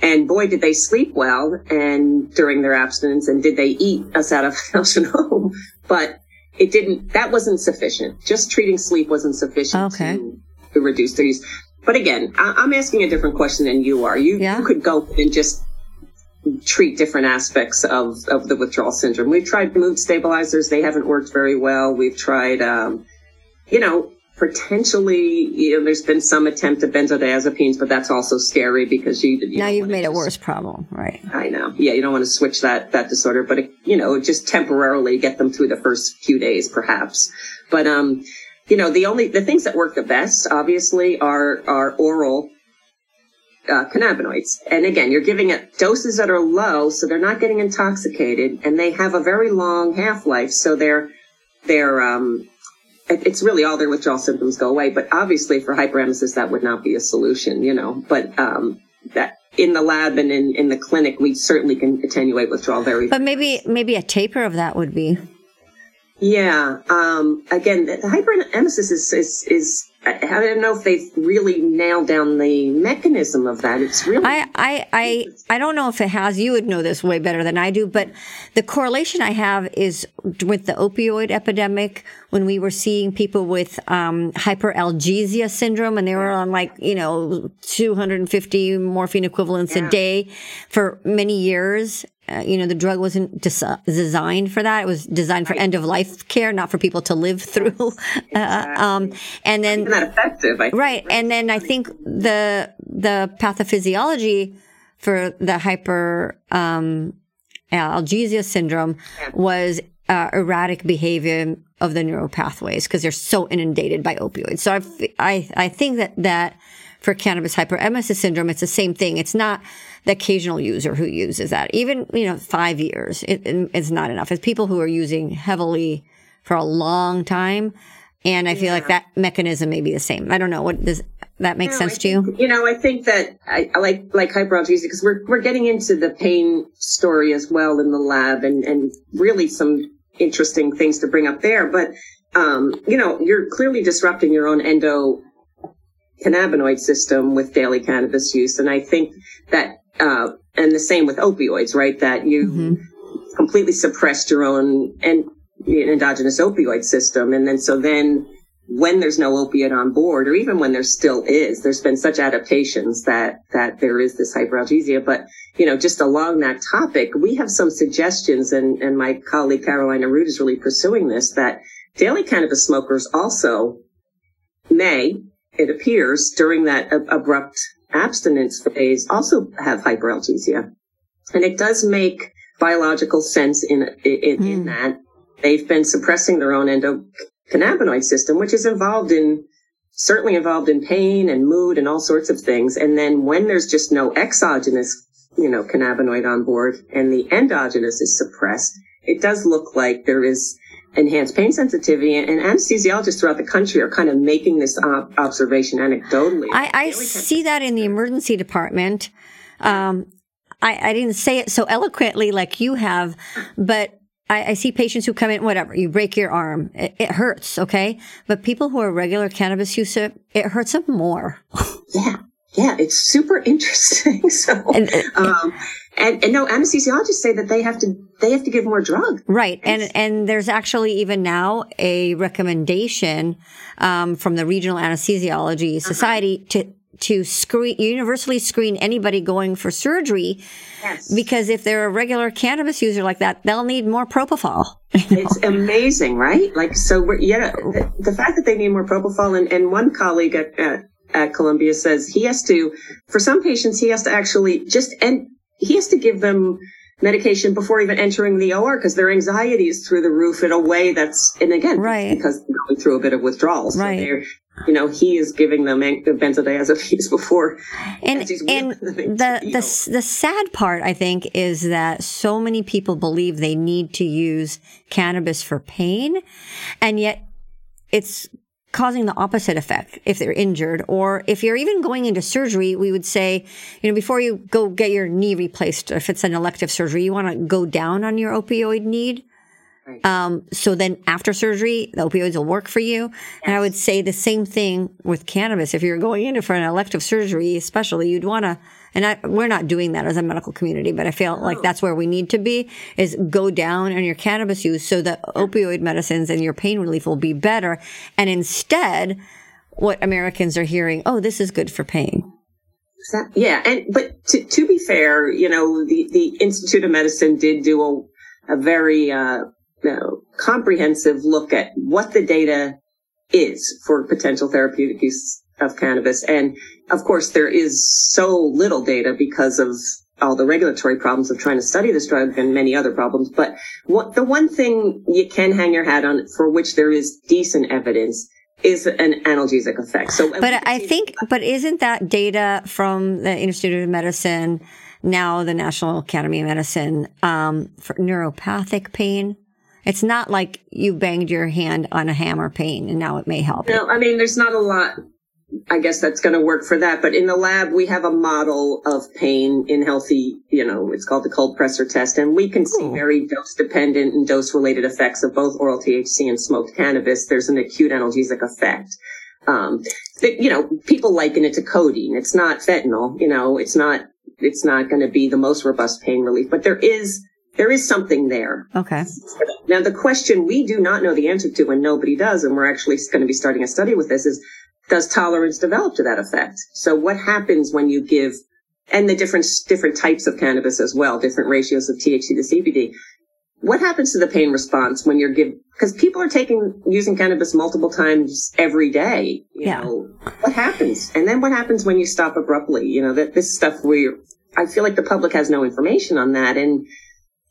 and boy, did they sleep well and during their abstinence and did they eat us out of [LAUGHS] house and home. But it didn't, that wasn't sufficient. Just treating sleep wasn't sufficient okay. to, to, reduce their use. But again, I, am asking a different question than you are. You, yeah. you could go and just treat different aspects of, of the withdrawal syndrome. We've tried mood stabilizers. They haven't worked very well. We've tried, um, you know, potentially, you know, there's been some attempt at benzodiazepines, but that's also scary because you, you now you've made a worse problem, right? I know. Yeah, you don't want to switch that that disorder, but it, you know, just temporarily get them through the first few days, perhaps. But um, you know, the only the things that work the best, obviously, are are oral uh, cannabinoids. And again, you're giving it doses that are low, so they're not getting intoxicated, and they have a very long half life, so they're they're um, it's really all their withdrawal symptoms go away. But obviously for hyperemesis, that would not be a solution, you know, but, um, that in the lab and in, in the clinic, we certainly can attenuate withdrawal very. But maybe, maybe a taper of that would be. Yeah. Um, again, the hyperemesis is, is, is I don't know if they've really nailed down the mechanism of that. It's really. I, I, I, I don't know if it has. You would know this way better than I do, but the correlation I have is with the opioid epidemic when we were seeing people with um, hyperalgesia syndrome and they were on like, you know, 250 morphine equivalents yeah. a day for many years. Uh, you know, the drug wasn't des- designed for that. It was designed for end of life care, not for people to live through. [LAUGHS] Uh, exactly. um, and then not effective. right, and then I think the the pathophysiology for the hyper um, algesia syndrome yeah. was uh, erratic behavior of the neural pathways because they're so inundated by opioids. So I've, I I think that that for cannabis hyperemesis syndrome, it's the same thing. It's not the occasional user who uses that. Even, you know, five years it, it's not enough. It's people who are using heavily for a long time. And I yeah. feel like that mechanism may be the same. I don't know. What does that make no, sense to you? You know, I think that I, I like, like hyperalgesia because we're, we're getting into the pain story as well in the lab and, and really some interesting things to bring up there. But, um, you know, you're clearly disrupting your own endo cannabinoid system with daily cannabis use. And I think that uh, and the same with opioids, right? That you mm-hmm. completely suppressed your own and endogenous opioid system. And then, so then when there's no opiate on board, or even when there still is, there's been such adaptations that, that there is this hyperalgesia. But, you know, just along that topic, we have some suggestions and, and my colleague Caroline Arout is really pursuing this that daily cannabis smokers also may, it appears, during that abrupt abstinence phase also have hyperalgesia. And it does make biological sense in, in, mm. in hmm. that they've been suppressing their own endocannabinoid system, which is involved in, certainly involved in pain and mood and all sorts of things. And then when there's just no exogenous, you know, cannabinoid on board and the endogenous is suppressed, it does look like there is enhanced pain sensitivity and anesthesiologists throughout the country are kind of making this observation anecdotally. I, I see that in the emergency department. Um, I, I didn't say it so eloquently like you have, but I, I, see patients who come in, whatever, you break your arm. It, it, hurts, okay? But people who are regular cannabis user, it hurts them more. yeah. Yeah. It's super interesting. [LAUGHS] so, um, and, and no, anesthesiologists say that they have to, they have to give more drug. Right. And, and there's actually even now a recommendation, um, from the Regional Anesthesiology uh-huh. Society uh-huh. to, to screen, universally screen anybody going for surgery. Yes. Because if they're a regular cannabis user like that, they'll need more propofol. [LAUGHS] You know? It's amazing, right? Like, so we're, yeah, the, the, fact that they need more propofol and, and one colleague at, at, at Columbia says he has to, for some patients, he has to actually just, and he has to give them medication before even entering the OR because their anxiety is through the roof in a way that's, and again, right. because going through a bit of withdrawals. Right. So you know, he is giving them benzodiazepines [LAUGHS] before. And, and the, the, the sad part, I think, is that so many people believe they need to use cannabis for pain. And yet it's causing the opposite effect if they're injured or if you're even going into surgery we would say you know before you go get your knee replaced if it's an elective surgery you want to go down on your opioid need um, so then after surgery, the opioids will work for you. Yes. And I would say the same thing with cannabis. If you're going in for an elective surgery, especially, you'd want to, and I, we're not doing that as a medical community, but I feel like that's where we need to be is go down on your cannabis use so that opioid medicines and your pain relief will be better. And instead, what Americans are hearing, oh, this is good for pain. Yeah. And, but to, to be fair, you know, the, the Institute of Medicine did do a, a very, uh, know, comprehensive look at what the data is for potential therapeutic use of cannabis. And of course, there is so little data because of all the regulatory problems of trying to study this drug and many other problems. But what, the one thing you can hang your hat on for which there is decent evidence is an analgesic effect. So, but I think, but isn't that data from the Institute of Medicine, now the National Academy of Medicine, um, for neuropathic pain? It's not like you banged your hand on a hammer pain and now it may help. No, I mean, there's not a lot, I guess that's going to work for that. But in the lab, we have a model of pain in healthy, you know, it's called the cold pressor test. And we can see very dose dependent and dose related effects of both oral THC and smoked cannabis. There's an acute analgesic effect. Um, that, you know, people liken it to codeine. It's not fentanyl, you know, it's not, it's not going to be the most robust pain relief, but there is there is something there. Okay. Now, the question we do not know the answer to, and nobody does, and we're actually going to be starting a study with this, is does tolerance develop to that effect? So, what happens when you give, and the different different types of cannabis as well, different ratios of THC to CBD? What happens to the pain response when you're giving? Because people are taking using cannabis multiple times every day. You yeah. Know, what happens? And then what happens when you stop abruptly? You know that this stuff where I feel like the public has no information on that, and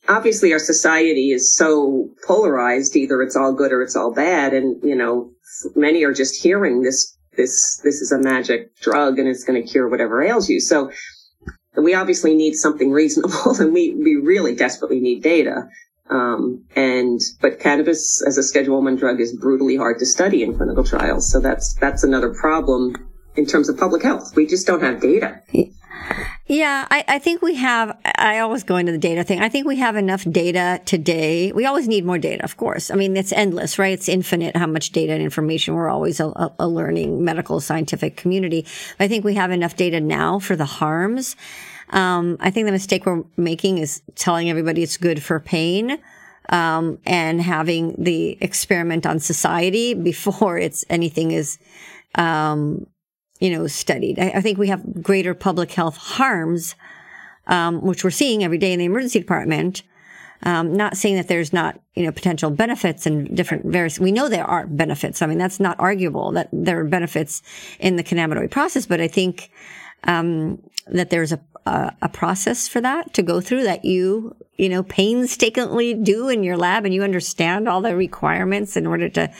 obviously our society is so polarized either it's all good or it's all bad and you know many are just hearing this this this is a magic drug and it's going to cure whatever ails you. So we obviously need something [LAUGHS] reasonable and we we really desperately need data. Um, and but cannabis as a schedule one drug is brutally hard to study in clinical trials. So that's that's another problem in terms of public health. We just don't have data yeah, I, I, think we have, I always go into the data thing. I think we have enough data today. We always need more data, of course. I mean, it's endless, right? It's infinite how much data and information. We're always a, a learning medical scientific community. I think we have enough data now for the harms. Um, I think the mistake we're making is telling everybody it's good for pain. Um, and having the experiment on society [LAUGHS] before it's anything is, um, you know, studied. I, I think we have greater public health harms, um, which we're seeing every day in the emergency department. Um, not saying that there's not, you know, potential benefits and different various, we know there are benefits. I mean, that's not arguable that there are benefits in the cannabinoid process, but I think, um, that there's a, a, a, process for that to go through that you, you know, painstakingly do in your lab and you understand all the requirements in order to,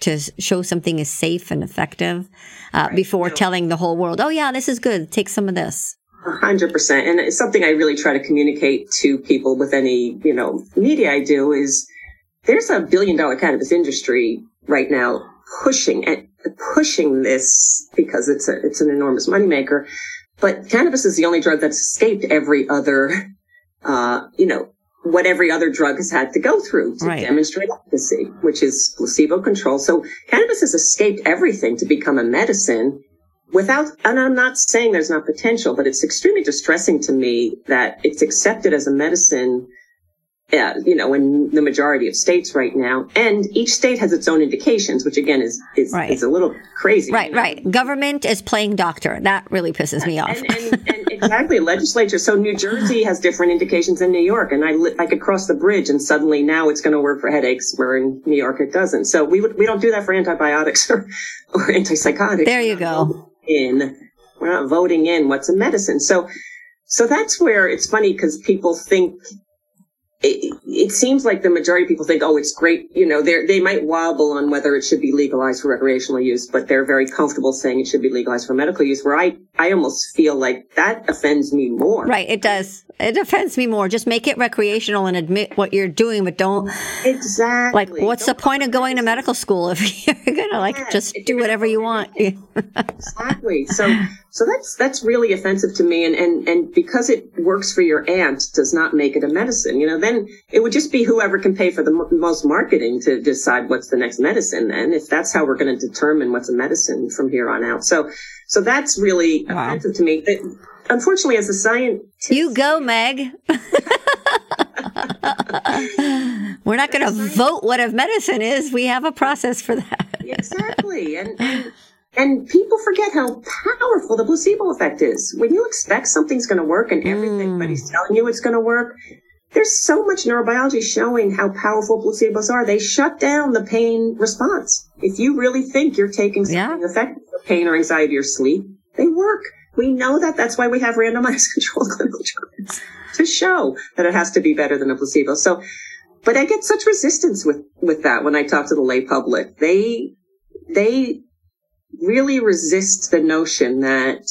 to show something is safe and effective uh, right. before telling the whole world, oh yeah, this is good. Take some of this. hundred percent. And it's something I really try to communicate to people with any, you know, media I do is there's a billion dollar cannabis industry right now pushing and pushing this because it's a, it's an enormous moneymaker but cannabis is the only drug that's escaped every other, uh, you know, what every other drug has had to go through to Right. demonstrate efficacy, which is placebo control. So cannabis has escaped everything to become a medicine without, and I'm not saying there's not potential, but it's extremely distressing to me that it's accepted as a medicine, uh, you know, in the majority of states right now. And each state has its own indications, which again is, is, Right. is a little crazy. Right, right. Government is playing doctor. That really pisses me off. and, and, and exactly legislature. So New Jersey has different indications than New York, and I li- I could cross the bridge, and suddenly now it's going to work for headaches, where in New York it doesn't. So we would we don't do that for antibiotics or or antipsychotics. There you go. In we're not voting in what's a medicine. So so that's where it's funny because people think. It, it seems like the majority of people think, oh, it's great. You know, they they might wobble on whether it should be legalized for recreational use, but they're very comfortable saying it should be legalized for medical use. Where I I almost feel like that offends me more. Right, it does. It offends me more. Just make it recreational and admit what you're doing, but don't Exactly. like. What's the Don't point of going to medical school if [LAUGHS] you're gonna like Yeah, just do whatever you want? exactly. So so that's that's really offensive to me, and and and because it works for your aunt does not make it a medicine. You know, then it would just be whoever can pay for the mo- most marketing to decide what's the next medicine. Then, if that's how we're going to determine what's a medicine from here on out. So so that's really Wow. offensive to me. That, unfortunately, as a scientist, You go, Meg. We're not going to vote what a medicine is. We have a process for that. exactly and, and and people forget how powerful the placebo effect is when you expect something's going to work and everything hmm. everybody's telling you it's going to work there's so much neurobiology showing how powerful placebos are they shut down the pain response if you really think you're taking something Yeah. effective for pain or anxiety or sleep they work we know that. That's why we have randomized [LAUGHS] controlled clinical trials. To show that it has to be better than a placebo. So but I get such resistance with with that when I talk to the lay public. They they really resist the notion that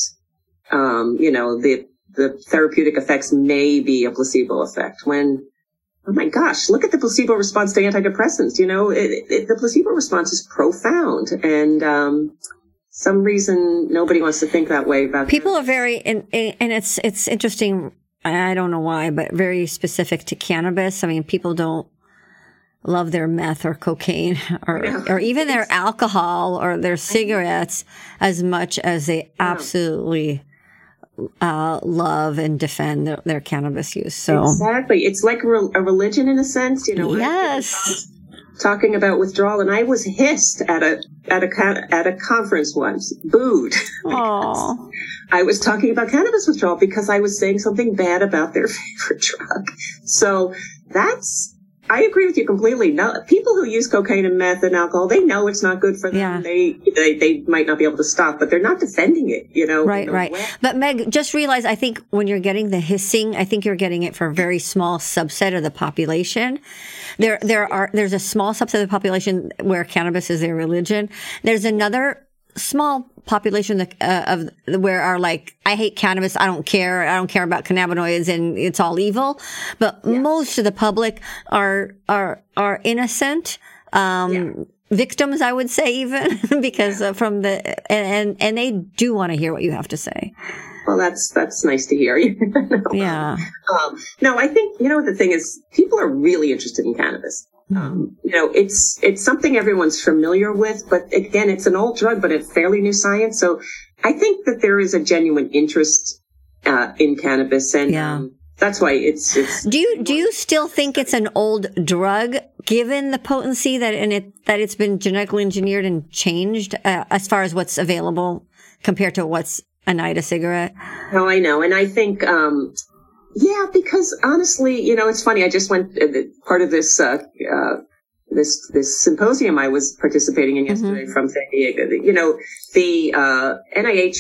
um, you know the the therapeutic effects may be a placebo effect when oh my gosh look at the placebo response to antidepressants you know? It, it, the placebo response is profound and um, some reason nobody wants to think that way about People are very, and, and it's it's interesting. I don't know why, but very specific to cannabis. I mean, people don't love their meth or cocaine [LAUGHS] or Yeah. or even their alcohol or their cigarettes as much as they absolutely uh, love and defend their, their cannabis use. So Exactly. It's like a, re- a religion in a sense, you know. when I hear yes, Talking about withdrawal, and I was hissed at a at a at a conference once, booed. [LAUGHS] I was talking about cannabis withdrawal because I was saying something bad about their [LAUGHS] favorite drug. So that's. I agree with you completely. No, people who use cocaine and meth and alcohol, they know it's not good for them. Yeah. They, they they might not be able to stop, but they're not defending it. You know, right, right. way. But Meg, just realize, I think when you're getting the hissing, I think you're getting it for a very small subset of the population. There, there are, there's a small subset of the population where cannabis is their religion. There's another small population that, uh, of where are like, I hate cannabis. I don't care. I don't care about cannabinoids and it's all evil. But most of the public are, are, are innocent. Um, victims, I would say even [LAUGHS] because uh, from the, and, and, and they do want to hear what you have to say. Well, that's that's nice to hear. No. [LAUGHS] Yeah. Um, no, I think you know the thing is people are really interested in cannabis. Mm-hmm. Um, you know, it's it's something everyone's familiar with, but again, it's an old drug, but it's fairly new science. So I think that there is a genuine interest uh, in cannabis, and Yeah. um, that's why it's it's. Do you do you still think it's an old drug, given the potency that in it that it's been genetically engineered and changed uh, as far as what's available compared to what's a night a cigarette? Oh, I know, and I think. Um, yeah, because honestly, you know, it's funny. I just went uh, part of this uh, uh, this this symposium I was participating in yesterday from San Diego. You know, the uh, NIH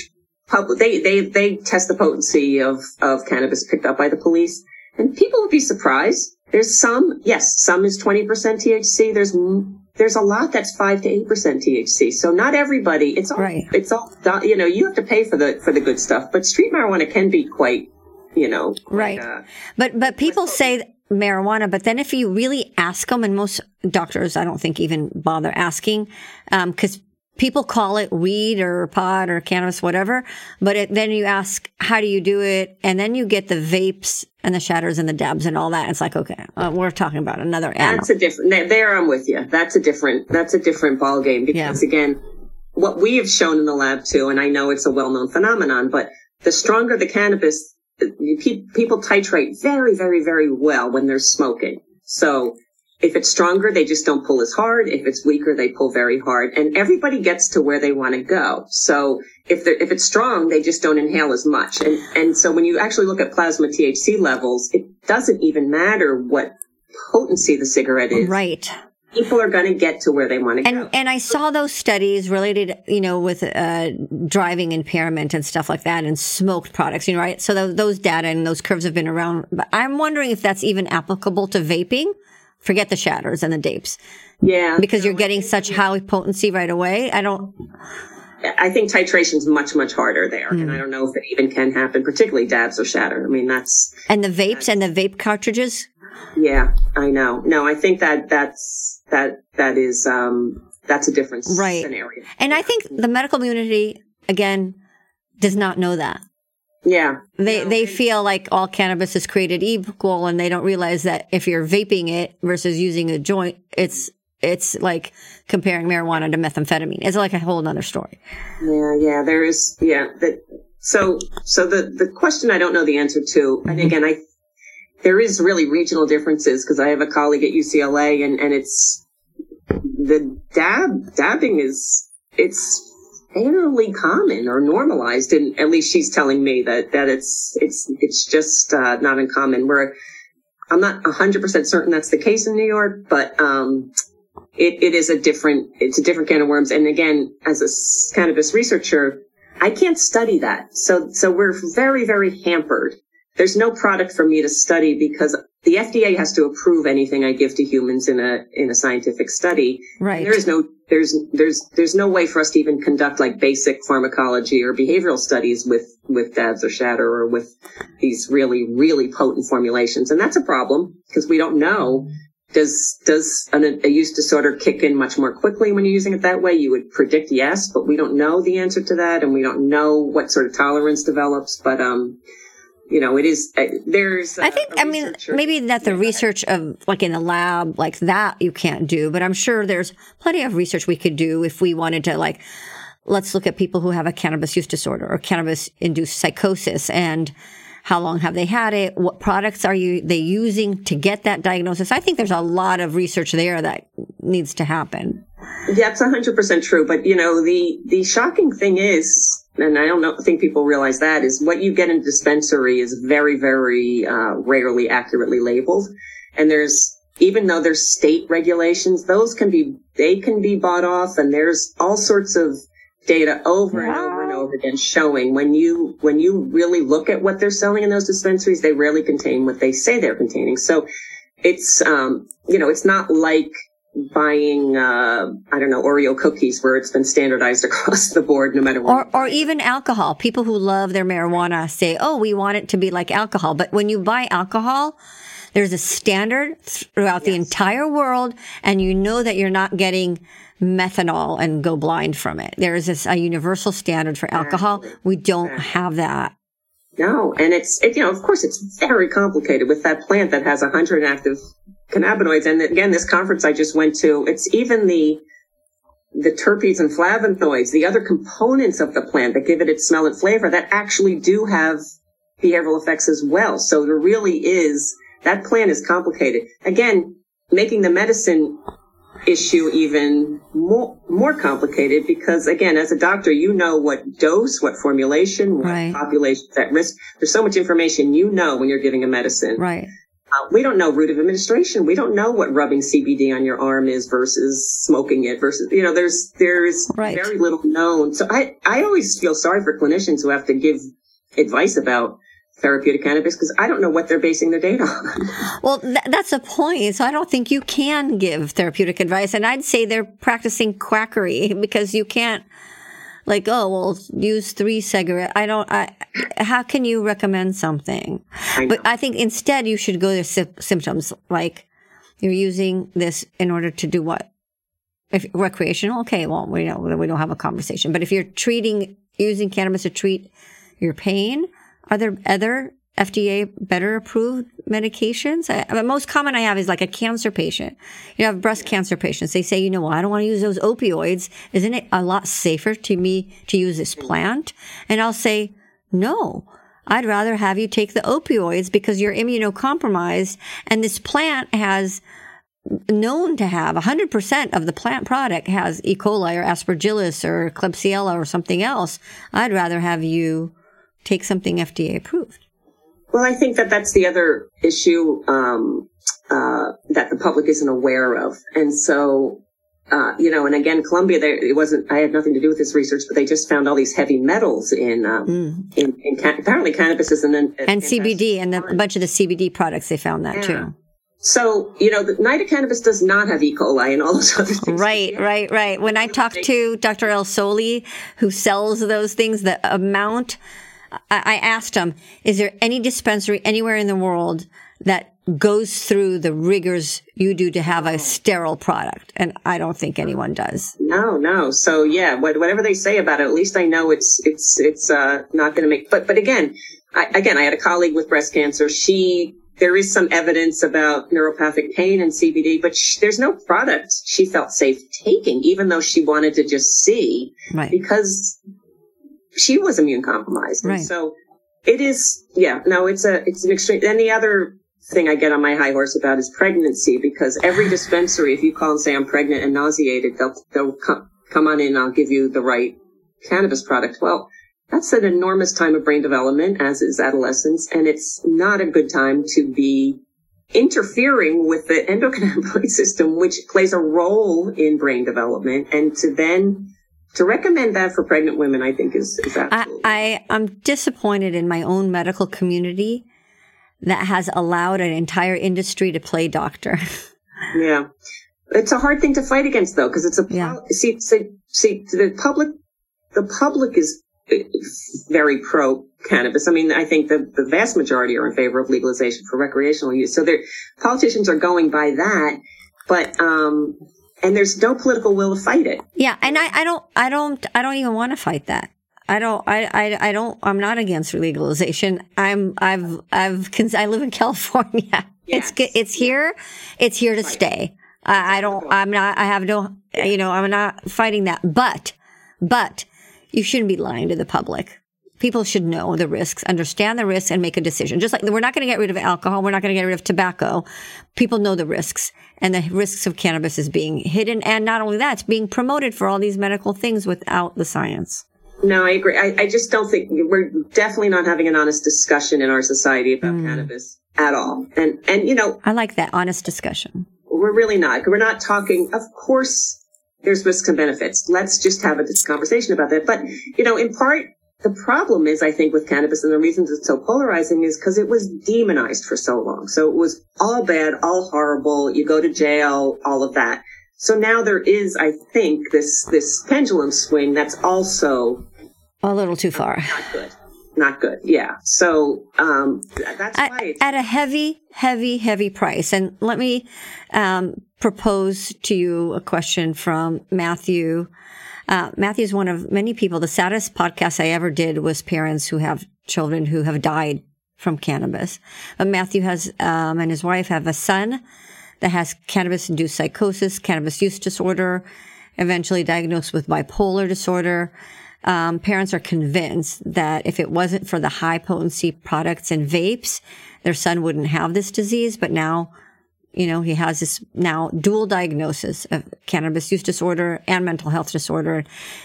public they they they test the potency of of cannabis picked up by the police, and people would be surprised. There's some, yes, some is twenty percent THC. There's there's a lot that's five to eight percent THC. So not everybody. It's all Right. it's all you know. You have to pay for the for the good stuff, but street marijuana can be quite you know Right. uh, But but people say marijuana, but then if you really ask them, and most doctors, I don't think even bother asking, because people call it weed or pot or cannabis, whatever. But it, then you ask, how do you do it? And then you get the vapes and the shatters and the dabs and all that. It's like, okay, uh, we're talking about another animal. That's a different, there I'm with you. That's a different, that's a different ball game because yeah. again, what we have shown in the lab too, and I know it's a well-known phenomenon, but the stronger the cannabis, people titrate very, very, very well when they're smoking. So if it's stronger, they just don't pull as hard. If it's weaker, they pull very hard. And everybody gets to where they want to go. So if if it's strong, they just don't inhale as much. And and so when you actually look at plasma THC levels, it doesn't even matter what potency the cigarette is. Right. People are going to get to where they want to and, go. And I saw those studies related, you know, with uh, driving impairment and stuff like that, and smoked products, you know, right? So those, those data and those curves have been around. But I'm wondering if that's even applicable to vaping Forget the shatters and the dapes. Yeah. Because you're getting such high potency right away. I don't. I think titration is much, much harder there. Mm. And I don't know if it even can happen, particularly dabs or shatter. I mean, that's. And the vapes and the vape cartridges? Yeah, I know. No, I think that that's, that, that is, um, that's a different right. scenario. And I think the medical community, again, does not know that. Yeah. They no, they feel like all cannabis is created equal and they don't realize that if you're vaping it versus using a joint, it's it's like comparing marijuana to methamphetamine. It's like a whole other story. Yeah, yeah. There is yeah, that so so the the question I don't know the answer to, mm-hmm. and again I there is really regional differences because I have a colleague at UCLA and, and it's the dab dabbing is it's fairly common or normalized. And at least she's telling me that, that it's, it's, it's just, uh, not uncommon where I'm not hundred percent certain that's the case in New York, but, um, it, it is a different, it's a different can of worms. And again, as a cannabis researcher, I can't study that. So, so we're very, very hampered. There's no product for me to study because the FDA has to approve anything I give to humans in a in a scientific study. Right. There is no there's there's there's no way for us to even conduct like basic pharmacology or behavioral studies with with dabs or shatter or with these really really potent formulations, and that's a problem because we don't know. Does does an, a use disorder kick in much more quickly when you're using it that way? You would predict yes, but we don't know the answer to that, and we don't know what sort of tolerance develops. But um, you know, it is, uh, there's, I think, I mean, maybe that the research of like in the lab like that you can't do, but I'm sure there's plenty of research we could do if we wanted to like, let's look at people who have a cannabis use disorder or cannabis induced psychosis and how long have they had it? What products are you, they using to get that diagnosis? I think there's a lot of research there that needs to happen. That's hundred percent true. But you know, the, the shocking thing is, and I don't know, think people realize that is what you get in dispensary is very, very uh, rarely accurately labeled. And there's even though there's state regulations, those can be they can be bought off, and there's all sorts of data over and over and over again showing when you when you really look at what they're selling in those dispensaries, they rarely contain what they say they're containing. So it's um, you know it's not like buying, uh, I don't know, Oreo cookies where it's been standardized [LAUGHS] across the board, no matter what. Or, or even alcohol. People who love their marijuana say, oh, we want it to be like alcohol. But when you buy alcohol, there's a standard throughout yes. the entire world, and you know that you're not getting methanol and go blind from it. There is this, a universal standard for alcohol. We don't have that. No, and it's, it, you know, of course it's very complicated with that plant that has a hundred active cannabinoids. And again, this conference I just went to, it's even the, the terpenes and flavonoids, the other components of the plant that give it its smell and flavor that actually do have behavioral effects as well. So there really is, that plant is complicated. Again, making the medicine issue even more, more complicated because again, as a doctor, you know what dose, what formulation, what right. population's at risk. There's so much information you know when you're giving a medicine. Right. Uh, we don't know route of administration. We don't know what rubbing CBD on your arm is versus smoking it versus, you know, there's, there's right. very little known. So I, I always feel sorry for clinicians who have to give advice about therapeutic cannabis because I don't know what they're basing their data on. [LAUGHS] Well, th- that's a point. So I don't think you can give therapeutic advice. And I'd say they're practicing quackery [LAUGHS] because you can't like, oh, well, use three cigarette. I don't, I, how can you recommend something? I but I think instead you should go to sy- symptoms like you're using this in order to do what? if recreational, okay, well, we know we don't have a conversation. But if you're treating using cannabis to treat your pain, are there other FDA better approved medications? I, the most common I have is like a cancer patient. You have breast cancer patients. They say, you know, well, I don't want to use those opioids. Isn't it a lot safer to me to use this hmm. plant? And I'll say, no. I'd rather have you take the opioids because you're immunocompromised and this plant has known to have 100% of the plant product has E. coli or aspergillus or Klebsiella or something else. I'd rather have you take something FDA approved. Well, I think that that's the other issue um, uh, that the public isn't aware of, and so uh, you know, and again, Columbia, they, it wasn't, I had nothing to do with this research, but they just found all these heavy metals in, um, mm. in, in ca- apparently cannabis is an, an and CBD and the, a bunch of the CBD products, they found that yeah. too. So, you know, the NIDA cannabis does not have E. coli and all those other things. Right, right, right. When I talked to Dr. ElSohly, who sells those things, the amount, I asked him, is there any dispensary anywhere in the world that goes through the rigors you do to have a sterile product? And I don't think anyone does. No, no. So yeah, whatever they say about it, at least I know it's, it's, it's, uh, not going to make, but, but again, I, again, I had a colleague with breast cancer. She there is some evidence about neuropathic pain and CBD, but sh- there's no product she felt safe taking, even though she wanted to just see, right. because she was immune compromised. Right. And so it is, yeah, no, it's a, it's an extreme. And the other thing I get on my high horse about is pregnancy, because every dispensary, if you call and say I'm pregnant and nauseated, they'll, they'll come, come on in, I'll give you the right cannabis product. Well, that's an enormous time of brain development, as is adolescence, and it's not a good time to be interfering with the [LAUGHS] endocannabinoid system, which plays a role in brain development, and to then to recommend that for pregnant women, I think is, is absolutely. I, I am disappointed in my own medical community that has allowed an entire industry to play doctor. [LAUGHS] yeah, it's a hard thing to fight against, though, because it's a yeah. see, see see the public the public is very pro cannabis. I mean, I think the, the vast majority are in favor of legalization for recreational use. So their politicians are going by that, but, um, and there's no political will to fight it. Yeah. And I, I don't, I don't, I don't even want to fight that. I don't, I, I, I don't, I'm not against legalization. I'm, I've, I've, I live in [LAUGHS] California. Yes. It's, it's here. It's here to right. stay. I, I don't, I'm not, I have no, you know, I'm not fighting that, but, but, you shouldn't be lying to the public. People should know the risks, understand the risks, and make a decision. Just like we're not going to get rid of alcohol, we're not going to get rid of tobacco. People know the risks, and the risks of cannabis is being hidden. And not only that, it's being promoted for all these medical things without the science. No, I agree. I, I just don't think we're definitely not having an honest discussion in our society about mm. cannabis at all. And and you know, I like that honest discussion. We're really not. We're not talking. Of course, there's risks and benefits. Let's just have a conversation about that. But, you know, in part, the problem is, I think, with cannabis and the reasons it's so polarizing is because it was demonized for so long. So it was all bad, all horrible. You go to jail, all of that. So now there is, I think, this, this pendulum swing that's also a little too far. Not good. Not good. Yeah. So, um, that's at, why at a heavy, heavy, heavy price. And let me, um, propose to you a question from Matthew. Uh, Matthew is one of many people. The saddest podcast I ever did was parents who have children who have died from cannabis. But Matthew has, um, and his wife have a son that has cannabis induced psychosis, cannabis use disorder, eventually diagnosed with bipolar disorder. Um, parents are convinced that if it wasn't for the high potency products and vapes, their son wouldn't have this disease. But now you know, he has this now dual diagnosis of cannabis use disorder and mental health disorder.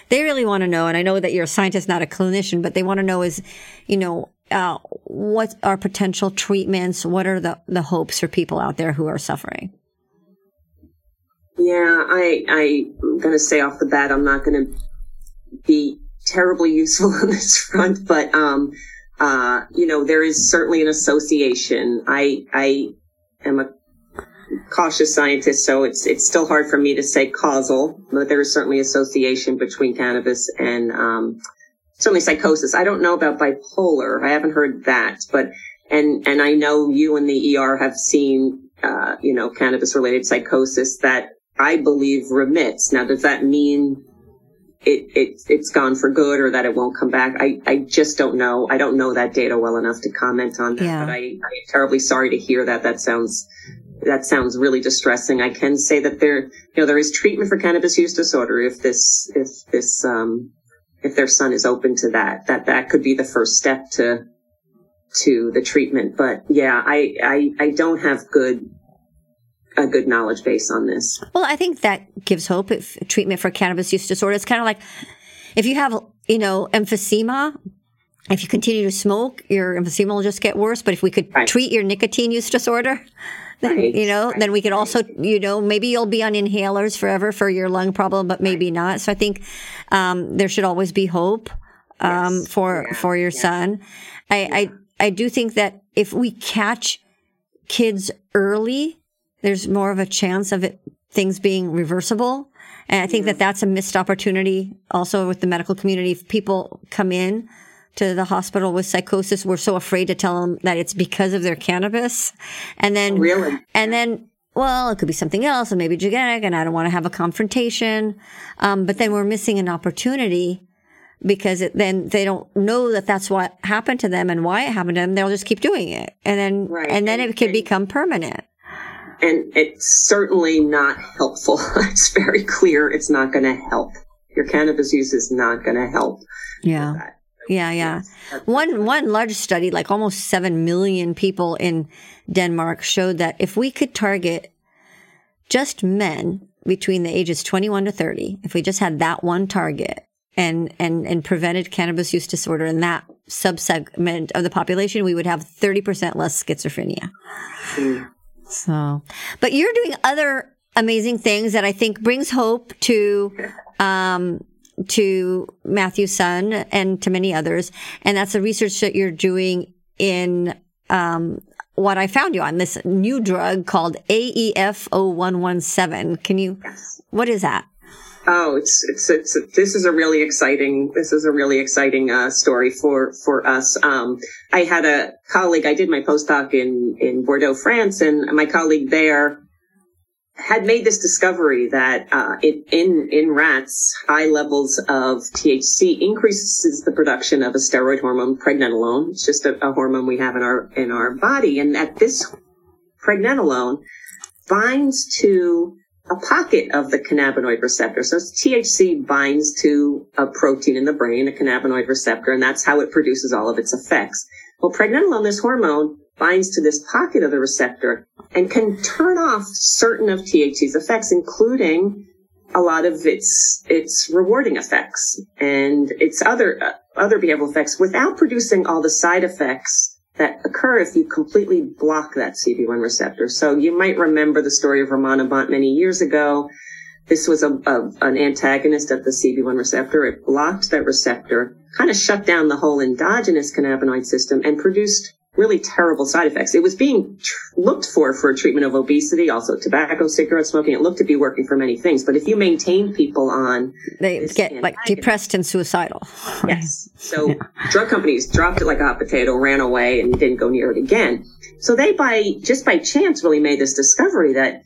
They really want to know, and I know that you're a scientist, not a clinician, but they want to know is, you know, uh, what are potential treatments? What are the, the hopes for people out there who are suffering? Yeah, I, I'm going to say off the bat, I'm not going to be terribly useful [LAUGHS] on this front, but, um, uh, you know, there is certainly an association. I, I am a cautious scientist, so it's it's still hard for me to say causal, but there is certainly association between cannabis and um, certainly psychosis. I don't know about bipolar. I haven't heard that, but and and I know you and the ER have seen uh, you know cannabis related psychosis that I believe remits. Now, does that mean it, it, it's gone for good or that it won't come back? I, I just don't know. I don't know that data well enough to comment on that, Yeah. but I, I'm terribly sorry to hear that. That sounds, that sounds really distressing. I can say that there, you know, there is treatment for cannabis use disorder if this, if this, um, if their son is open to that, that that could be the first step to, to the treatment. But yeah, I, I, I don't have good, a good knowledge base on this. Well, I think that gives hope. If treatment for cannabis use disorder, it's kind of like if you have, you know, emphysema. If you continue to smoke, your emphysema will just get worse. But if we could Right. treat your nicotine use disorder, then, Right, you know, right, then we could also, you know, maybe you'll be on inhalers forever for your lung problem, but maybe not. So I think um, there should always be hope um, Yes. for Yeah. for your son. I, I I do think that if we catch kids early, there's more of a chance of it things being reversible. And I think that that's a missed opportunity also with the medical community. If people come in to the hospital with psychosis, we're so afraid to tell them that it's because of their cannabis. And then, Really? and then, well, it could be something else and maybe genetic and I don't want to have a confrontation. Um, but then we're missing an opportunity because it, then they don't know that that's what happened to them and why it happened to them. They'll just keep doing it. And then, Right. and then And- it could become permanent. And it's certainly not helpful. [LAUGHS] it's very clear it's not going to help. Your cannabis use is not going to help. Yeah. Yeah. Yeah. One one large study, like almost seven million people in Denmark, showed that if we could target just men between the ages twenty one to thirty, if we just had that one target and and and prevented cannabis use disorder in that subsegment of the population, we would have thirty percent less schizophrenia. Mm. So, but you're doing other amazing things that I think brings hope to, um, to Matthew's son and to many others. And that's the research that you're doing in, um, what I found you on this new drug called E AEF0117. Can you, Yes. what is that? Oh, it's, it's, it's, this is a really exciting, this is a really exciting, uh, story for, for us. Um, I had a colleague, I did my postdoc in, in Bordeaux, France, and my colleague there had made this discovery that, uh, it, in, in rats, high levels of THC increases the production of a steroid hormone, pregnenolone. It's just a, a hormone we have in our, in our body. And that this pregnenolone binds to a pocket of the cannabinoid receptor. So THC binds to a protein in the brain, a cannabinoid receptor, and that's how it produces all of its effects. Well, pregnenolone, this hormone, binds to this pocket of the receptor and can turn off certain of THC's effects, including a lot of its its rewarding effects and its other uh, other behavioral effects without producing all the side effects that occur if you completely block that CB1 receptor. So you might remember the story of rimonabant many years ago. This was a, a an antagonist of the CB1 receptor. It blocked that receptor, kind of shut down the whole endogenous cannabinoid system, and produced really terrible side effects. It was being tr- looked for for treatment of obesity, also tobacco, cigarette smoking. It looked to be working for many things. But if you maintain people on They get like depressed and suicidal. Yes. [LAUGHS] So drug companies dropped it like a hot potato, ran away, and didn't go near it again. So they, by just by chance, really made this discovery that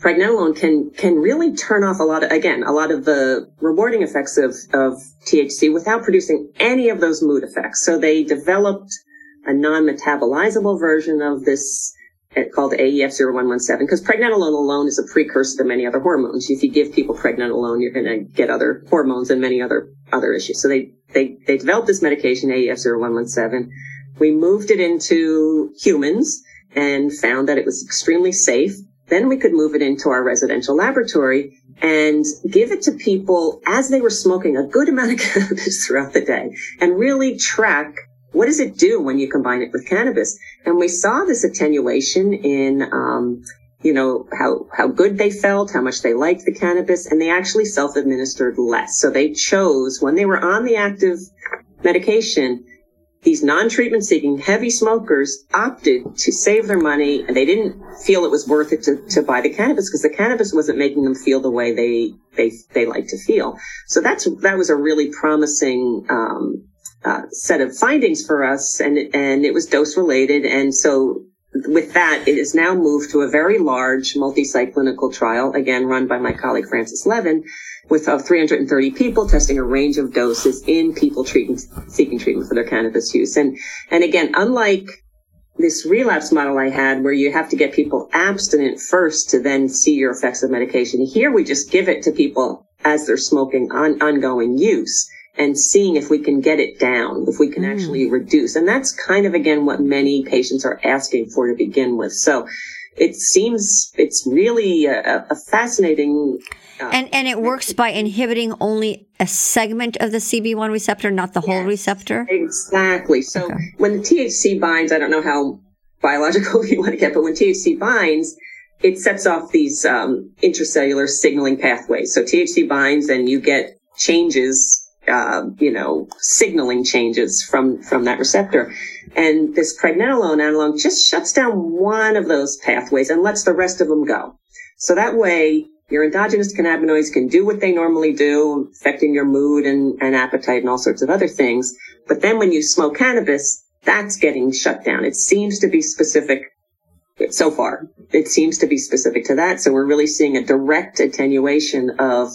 pregnenolone can can really turn off a lot of again a lot of the rewarding effects of of THC without producing any of those mood effects. So they developed a non-metabolizable version of this uh, called AEF0117 because pregnenolone alone is a precursor to many other hormones. If you give people pregnenolone, you're going to get other hormones and many other other issues. So they they they developed this medication AEF0117. We moved it into humans and found that it was extremely safe. Then we could move it into our residential laboratory and give it to people as they were smoking a good amount of [LAUGHS] cannabis throughout the day and really track what does it do when you combine it with cannabis? And we saw this attenuation in, um, you know, how, how good they felt, how much they liked the cannabis, and they actually self-administered less. So they chose when they were on the active medication, these non-treatment seeking heavy smokers opted to save their money and they didn't feel it was worth it to, to buy the cannabis because the cannabis wasn't making them feel the way they, they, they like to feel. So that's, that was a really promising, um, set of findings for us and, and it was dose related. And so with that, it is now moved to a very large multi-site clinical trial, again run by my colleague Frances Levin, with uh, 330 people testing a range of doses in people treating, seeking treatment for their cannabis use. And, and again, unlike this relapse model I had where you have to get people abstinent first to then see your effects of medication, here we just give it to people as they're smoking on ongoing use and seeing if we can get it down, if we can mm. actually reduce. And that's kind of again what many patients are asking for to begin with. So it seems it's really a, a fascinating. Uh, and and it works by inhibiting only a segment of the CB1 receptor, not the yes, whole receptor. Exactly. So okay. when the THC binds, I don't know how biological [LAUGHS] you want to get, but when THC binds, it sets off these um, intracellular signaling pathways. So THC binds, and you get changes uh, you know, signaling changes from, from that receptor. And this pregnenolone analog just shuts down one of those pathways and lets the rest of them go. So that way, your endogenous cannabinoids can do what they normally do, affecting your mood and, and appetite and all sorts of other things. But then when you smoke cannabis, that's getting shut down. It seems to be specific so far. It seems to be specific to that. So we're really seeing a direct attenuation of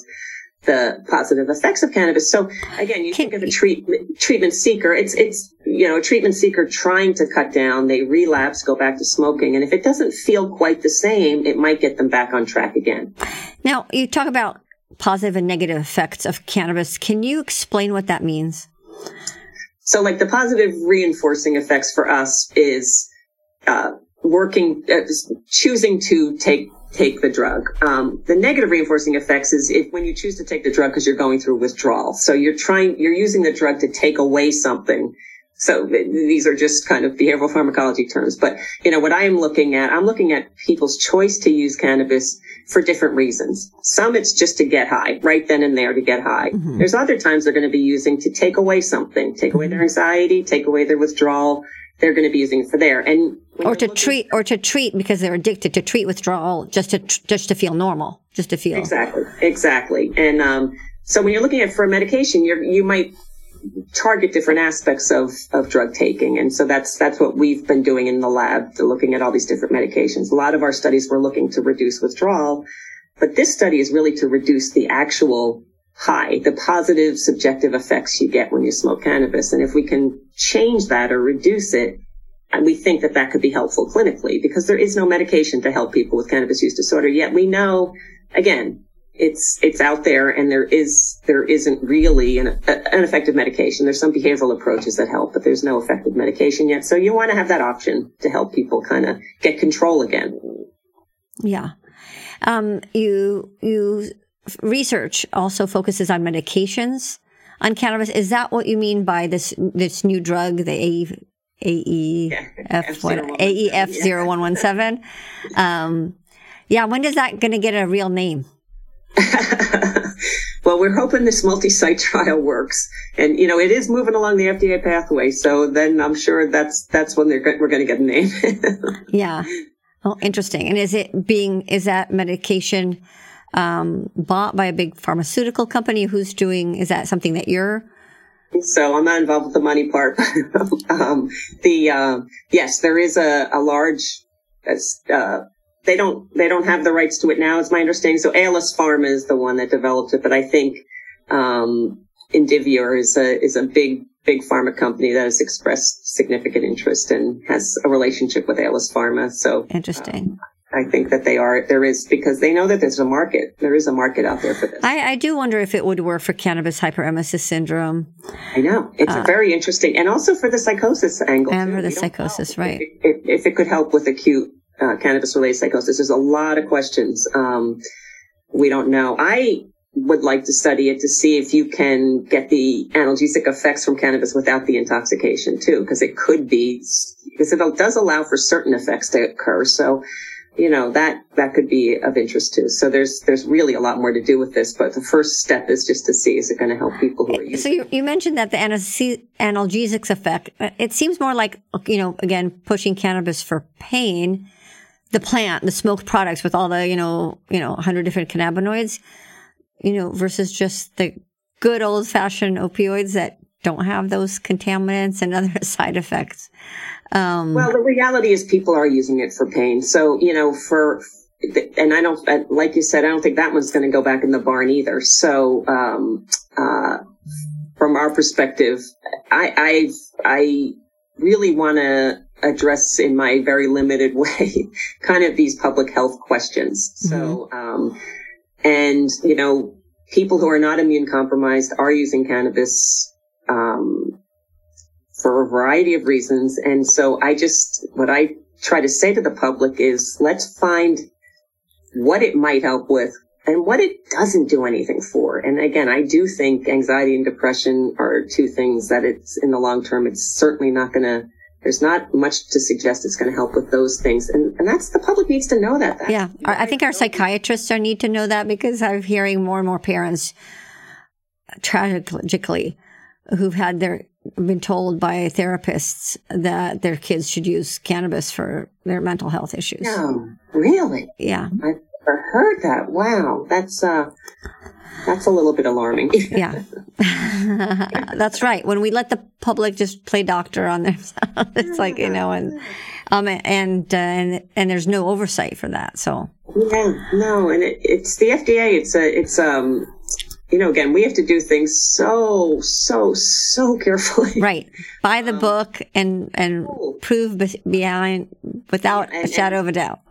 the positive effects of cannabis. So again, you think of a treatment treatment seeker. It's it's you know a treatment seeker trying to cut down. They relapse, go back to smoking, and if it doesn't feel quite the same, it might get them back on track again. Now you talk about positive and negative effects of cannabis. Can you explain what that means? So, like the positive reinforcing effects for us is uh, working, uh, choosing to take take the drug. Um, the negative reinforcing effects is if when you choose to take the drug because you're going through withdrawal. So you're trying, you're using the drug to take away something. So these are just kind of behavioral pharmacology terms. But, you know, what I am looking at, I'm looking at people's choice to use cannabis for different reasons. Some it's just to get high, right then and there to get high. Mm-hmm. There's other times they're going to be using to take away something, take away their mm-hmm. anxiety, take away their withdrawal, they're going to be using it for there. And or to treat, or to treat because they're addicted to treat withdrawal just to just to feel normal, just to feel exactly, exactly. And um, so when you're looking at for a medication, you you might target different aspects of of drug taking, and so that's that's what we've been doing in the lab, looking at all these different medications. A lot of our studies were looking to reduce withdrawal, but this study is really to reduce the actual high, the positive subjective effects you get when you smoke cannabis. And if we can change that or reduce it, we think that that could be helpful clinically because there is no medication to help people with cannabis use disorder. Yet we know, again, it's it's out there and there is there isn't really an, an effective medication. There's some behavioral approaches that help, but there's no effective medication yet. So you want to have that option to help people kind of get control again. Yeah. Um, you you research also focuses on medications on cannabis. Is that what you mean by this this new drug, the AEF AEF one one seven? Um, yeah, when is that going to get a real name? [LAUGHS] well, we're hoping this multi-site trial works, and you know it is moving along the FDA pathway. So then I'm sure that's that's when they're we're going to get a name. [LAUGHS] yeah. Oh, interesting. And is it being is that medication? um, bought by a big pharmaceutical company who's doing, is that something that you're? So I'm not involved with the money part. [LAUGHS] um, the, uh, yes, there is a, a large, uh, they don't, they don't have the rights to it now, is my understanding. So Aelis Farma is the one that developed it, but I think, um, Indivior is a, is a big, big pharma company that has expressed significant interest and has a relationship with Aelis Farma. So interesting. Uh, I think that they are, there is, because they know that there's a market. There is a market out there for this. I, I do wonder if it would work for cannabis hyperemesis syndrome. I know. It's uh, very interesting. And also for the psychosis angle. And too. for the psychosis, right. If, if, if, it could help with acute uh, cannabis related psychosis, there's a lot of questions. Um, we don't know. I would like to study it to see if you can get the analgesic effects from cannabis without the intoxication too, because it could be, because it does allow for certain effects to occur. So, you know that that could be of interest too. So there's there's really a lot more to do with this, but the first step is just to see is it going to help people who are using. So you, you mentioned that the analgesics effect. Uh, it seems more like you know again pushing cannabis for pain, the plant, the smoked products with all the you know you know hundred different cannabinoids, you know versus just the good old fashioned opioids that don't have those contaminants and other [LAUGHS] side effects. Um, well, the reality is people are using it for pain. So, you know, for, and I don't, like you said, I don't think that one's going to go back in the barn either. So, um, uh, from our perspective, I, I, I really want to address in my very limited [LAUGHS] way kind of these public health questions. Mm-hmm. So, um, and, you know, people who are not immune compromised are using cannabis, um, for a variety of reasons. And so I just, what I try to say to the public is let's find what it might help with and what it doesn't do anything for. And again, I do think anxiety and depression are two things that it's in the long term, it's certainly not going to there's not much to suggest it's going to help with those things. And, and that's the public needs to know that. yeah. I think our psychiatrists are need to know that because I'm hearing more and more parents tragically who've had their been told by therapists that their kids should use cannabis for their mental health issues. No, really? Yeah. I've never heard that. Wow. That's, uh, that's a little bit alarming. [LAUGHS] yeah. [LAUGHS] That's right. When we let the public just play doctor on themselves, [LAUGHS] it's like, you know, and, um, and, uh, and, and there's no oversight for that. So. Yeah, no. And it, it's the FDA. It's a, it's, um, you know, again, we have to do things so, so, so [LAUGHS] carefully. Right. By the um, book and, and oh. prove behind without and, a shadow and, of a doubt.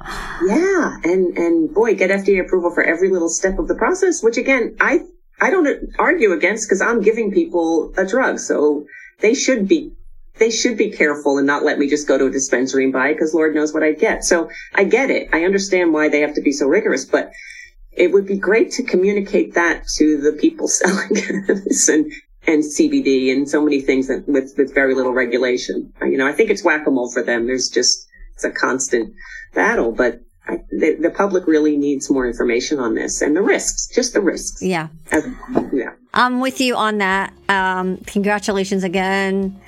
Yeah. And, and boy, get FDA approval for every little step of the process, which again, I, I don't argue against because I'm giving people a drug. So they should be they should be careful and not let me just go to a dispensary and buy it because Lord knows what I get. So I get it. I understand why they have to be so rigorous, but it would be great to communicate that to the people [LAUGHS] selling cannabis and, and CBD and so many things that, with, with very little regulation. You know, I think it's whack-a-mole for them. There's just, it's a constant battle, but I, the, the, public really needs more information on this and the risks, just the risks. Yeah. As, yeah. I'm with you on that. Um, congratulations again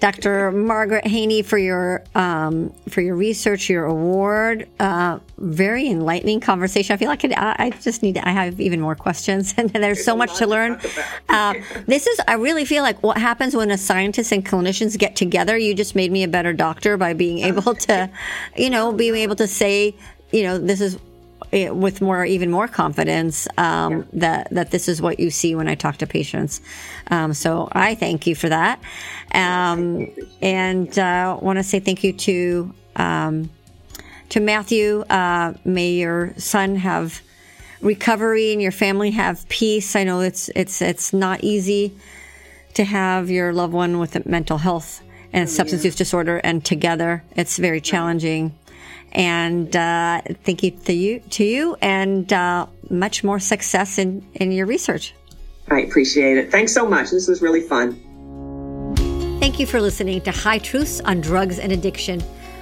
Dr. Margaret Haney, for your um, for your research, your award. Uh, very enlightening conversation. I feel like I, I just need. To, I have even more questions, [LAUGHS] and there's so much to learn. Uh, this is. I really feel like what happens when a scientist and clinicians get together. You just made me a better doctor by being able to, you know, being able to say, you know, this is with more, even more confidence um, yeah. that that this is what you see when I talk to patients. Um, so I thank you for that, um, and uh, want to say thank you to um, to Matthew. Uh, may your son have recovery and your family have peace. I know it's it's it's not easy to have your loved one with mental health and oh, substance yeah. use disorder and together. It's very challenging. And uh, thank you to you, to you and uh, much more success in, in your research. I appreciate it. Thanks so much. This was really fun. Thank you for listening to High Truths on Drugs and Addiction,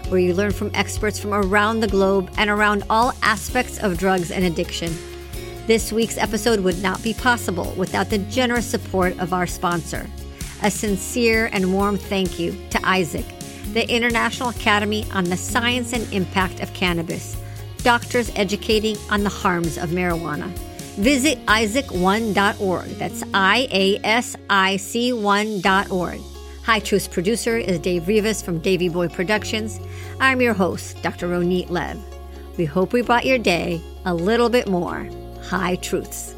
where you learn from experts from around the globe and around all aspects of drugs and addiction. This week's episode would not be possible without the generous support of our sponsor. A sincere and warm thank you to Isaac the International Academy on the Science and Impact of Cannabis, doctors educating on the harms of marijuana. Visit iasic1.org. That's I A S I C 1.org. High Truth's producer is Dave Rivas from Davy Boy Productions. I'm your host, Dr. Ronit Lev. We hope we brought your day a little bit more High Truths.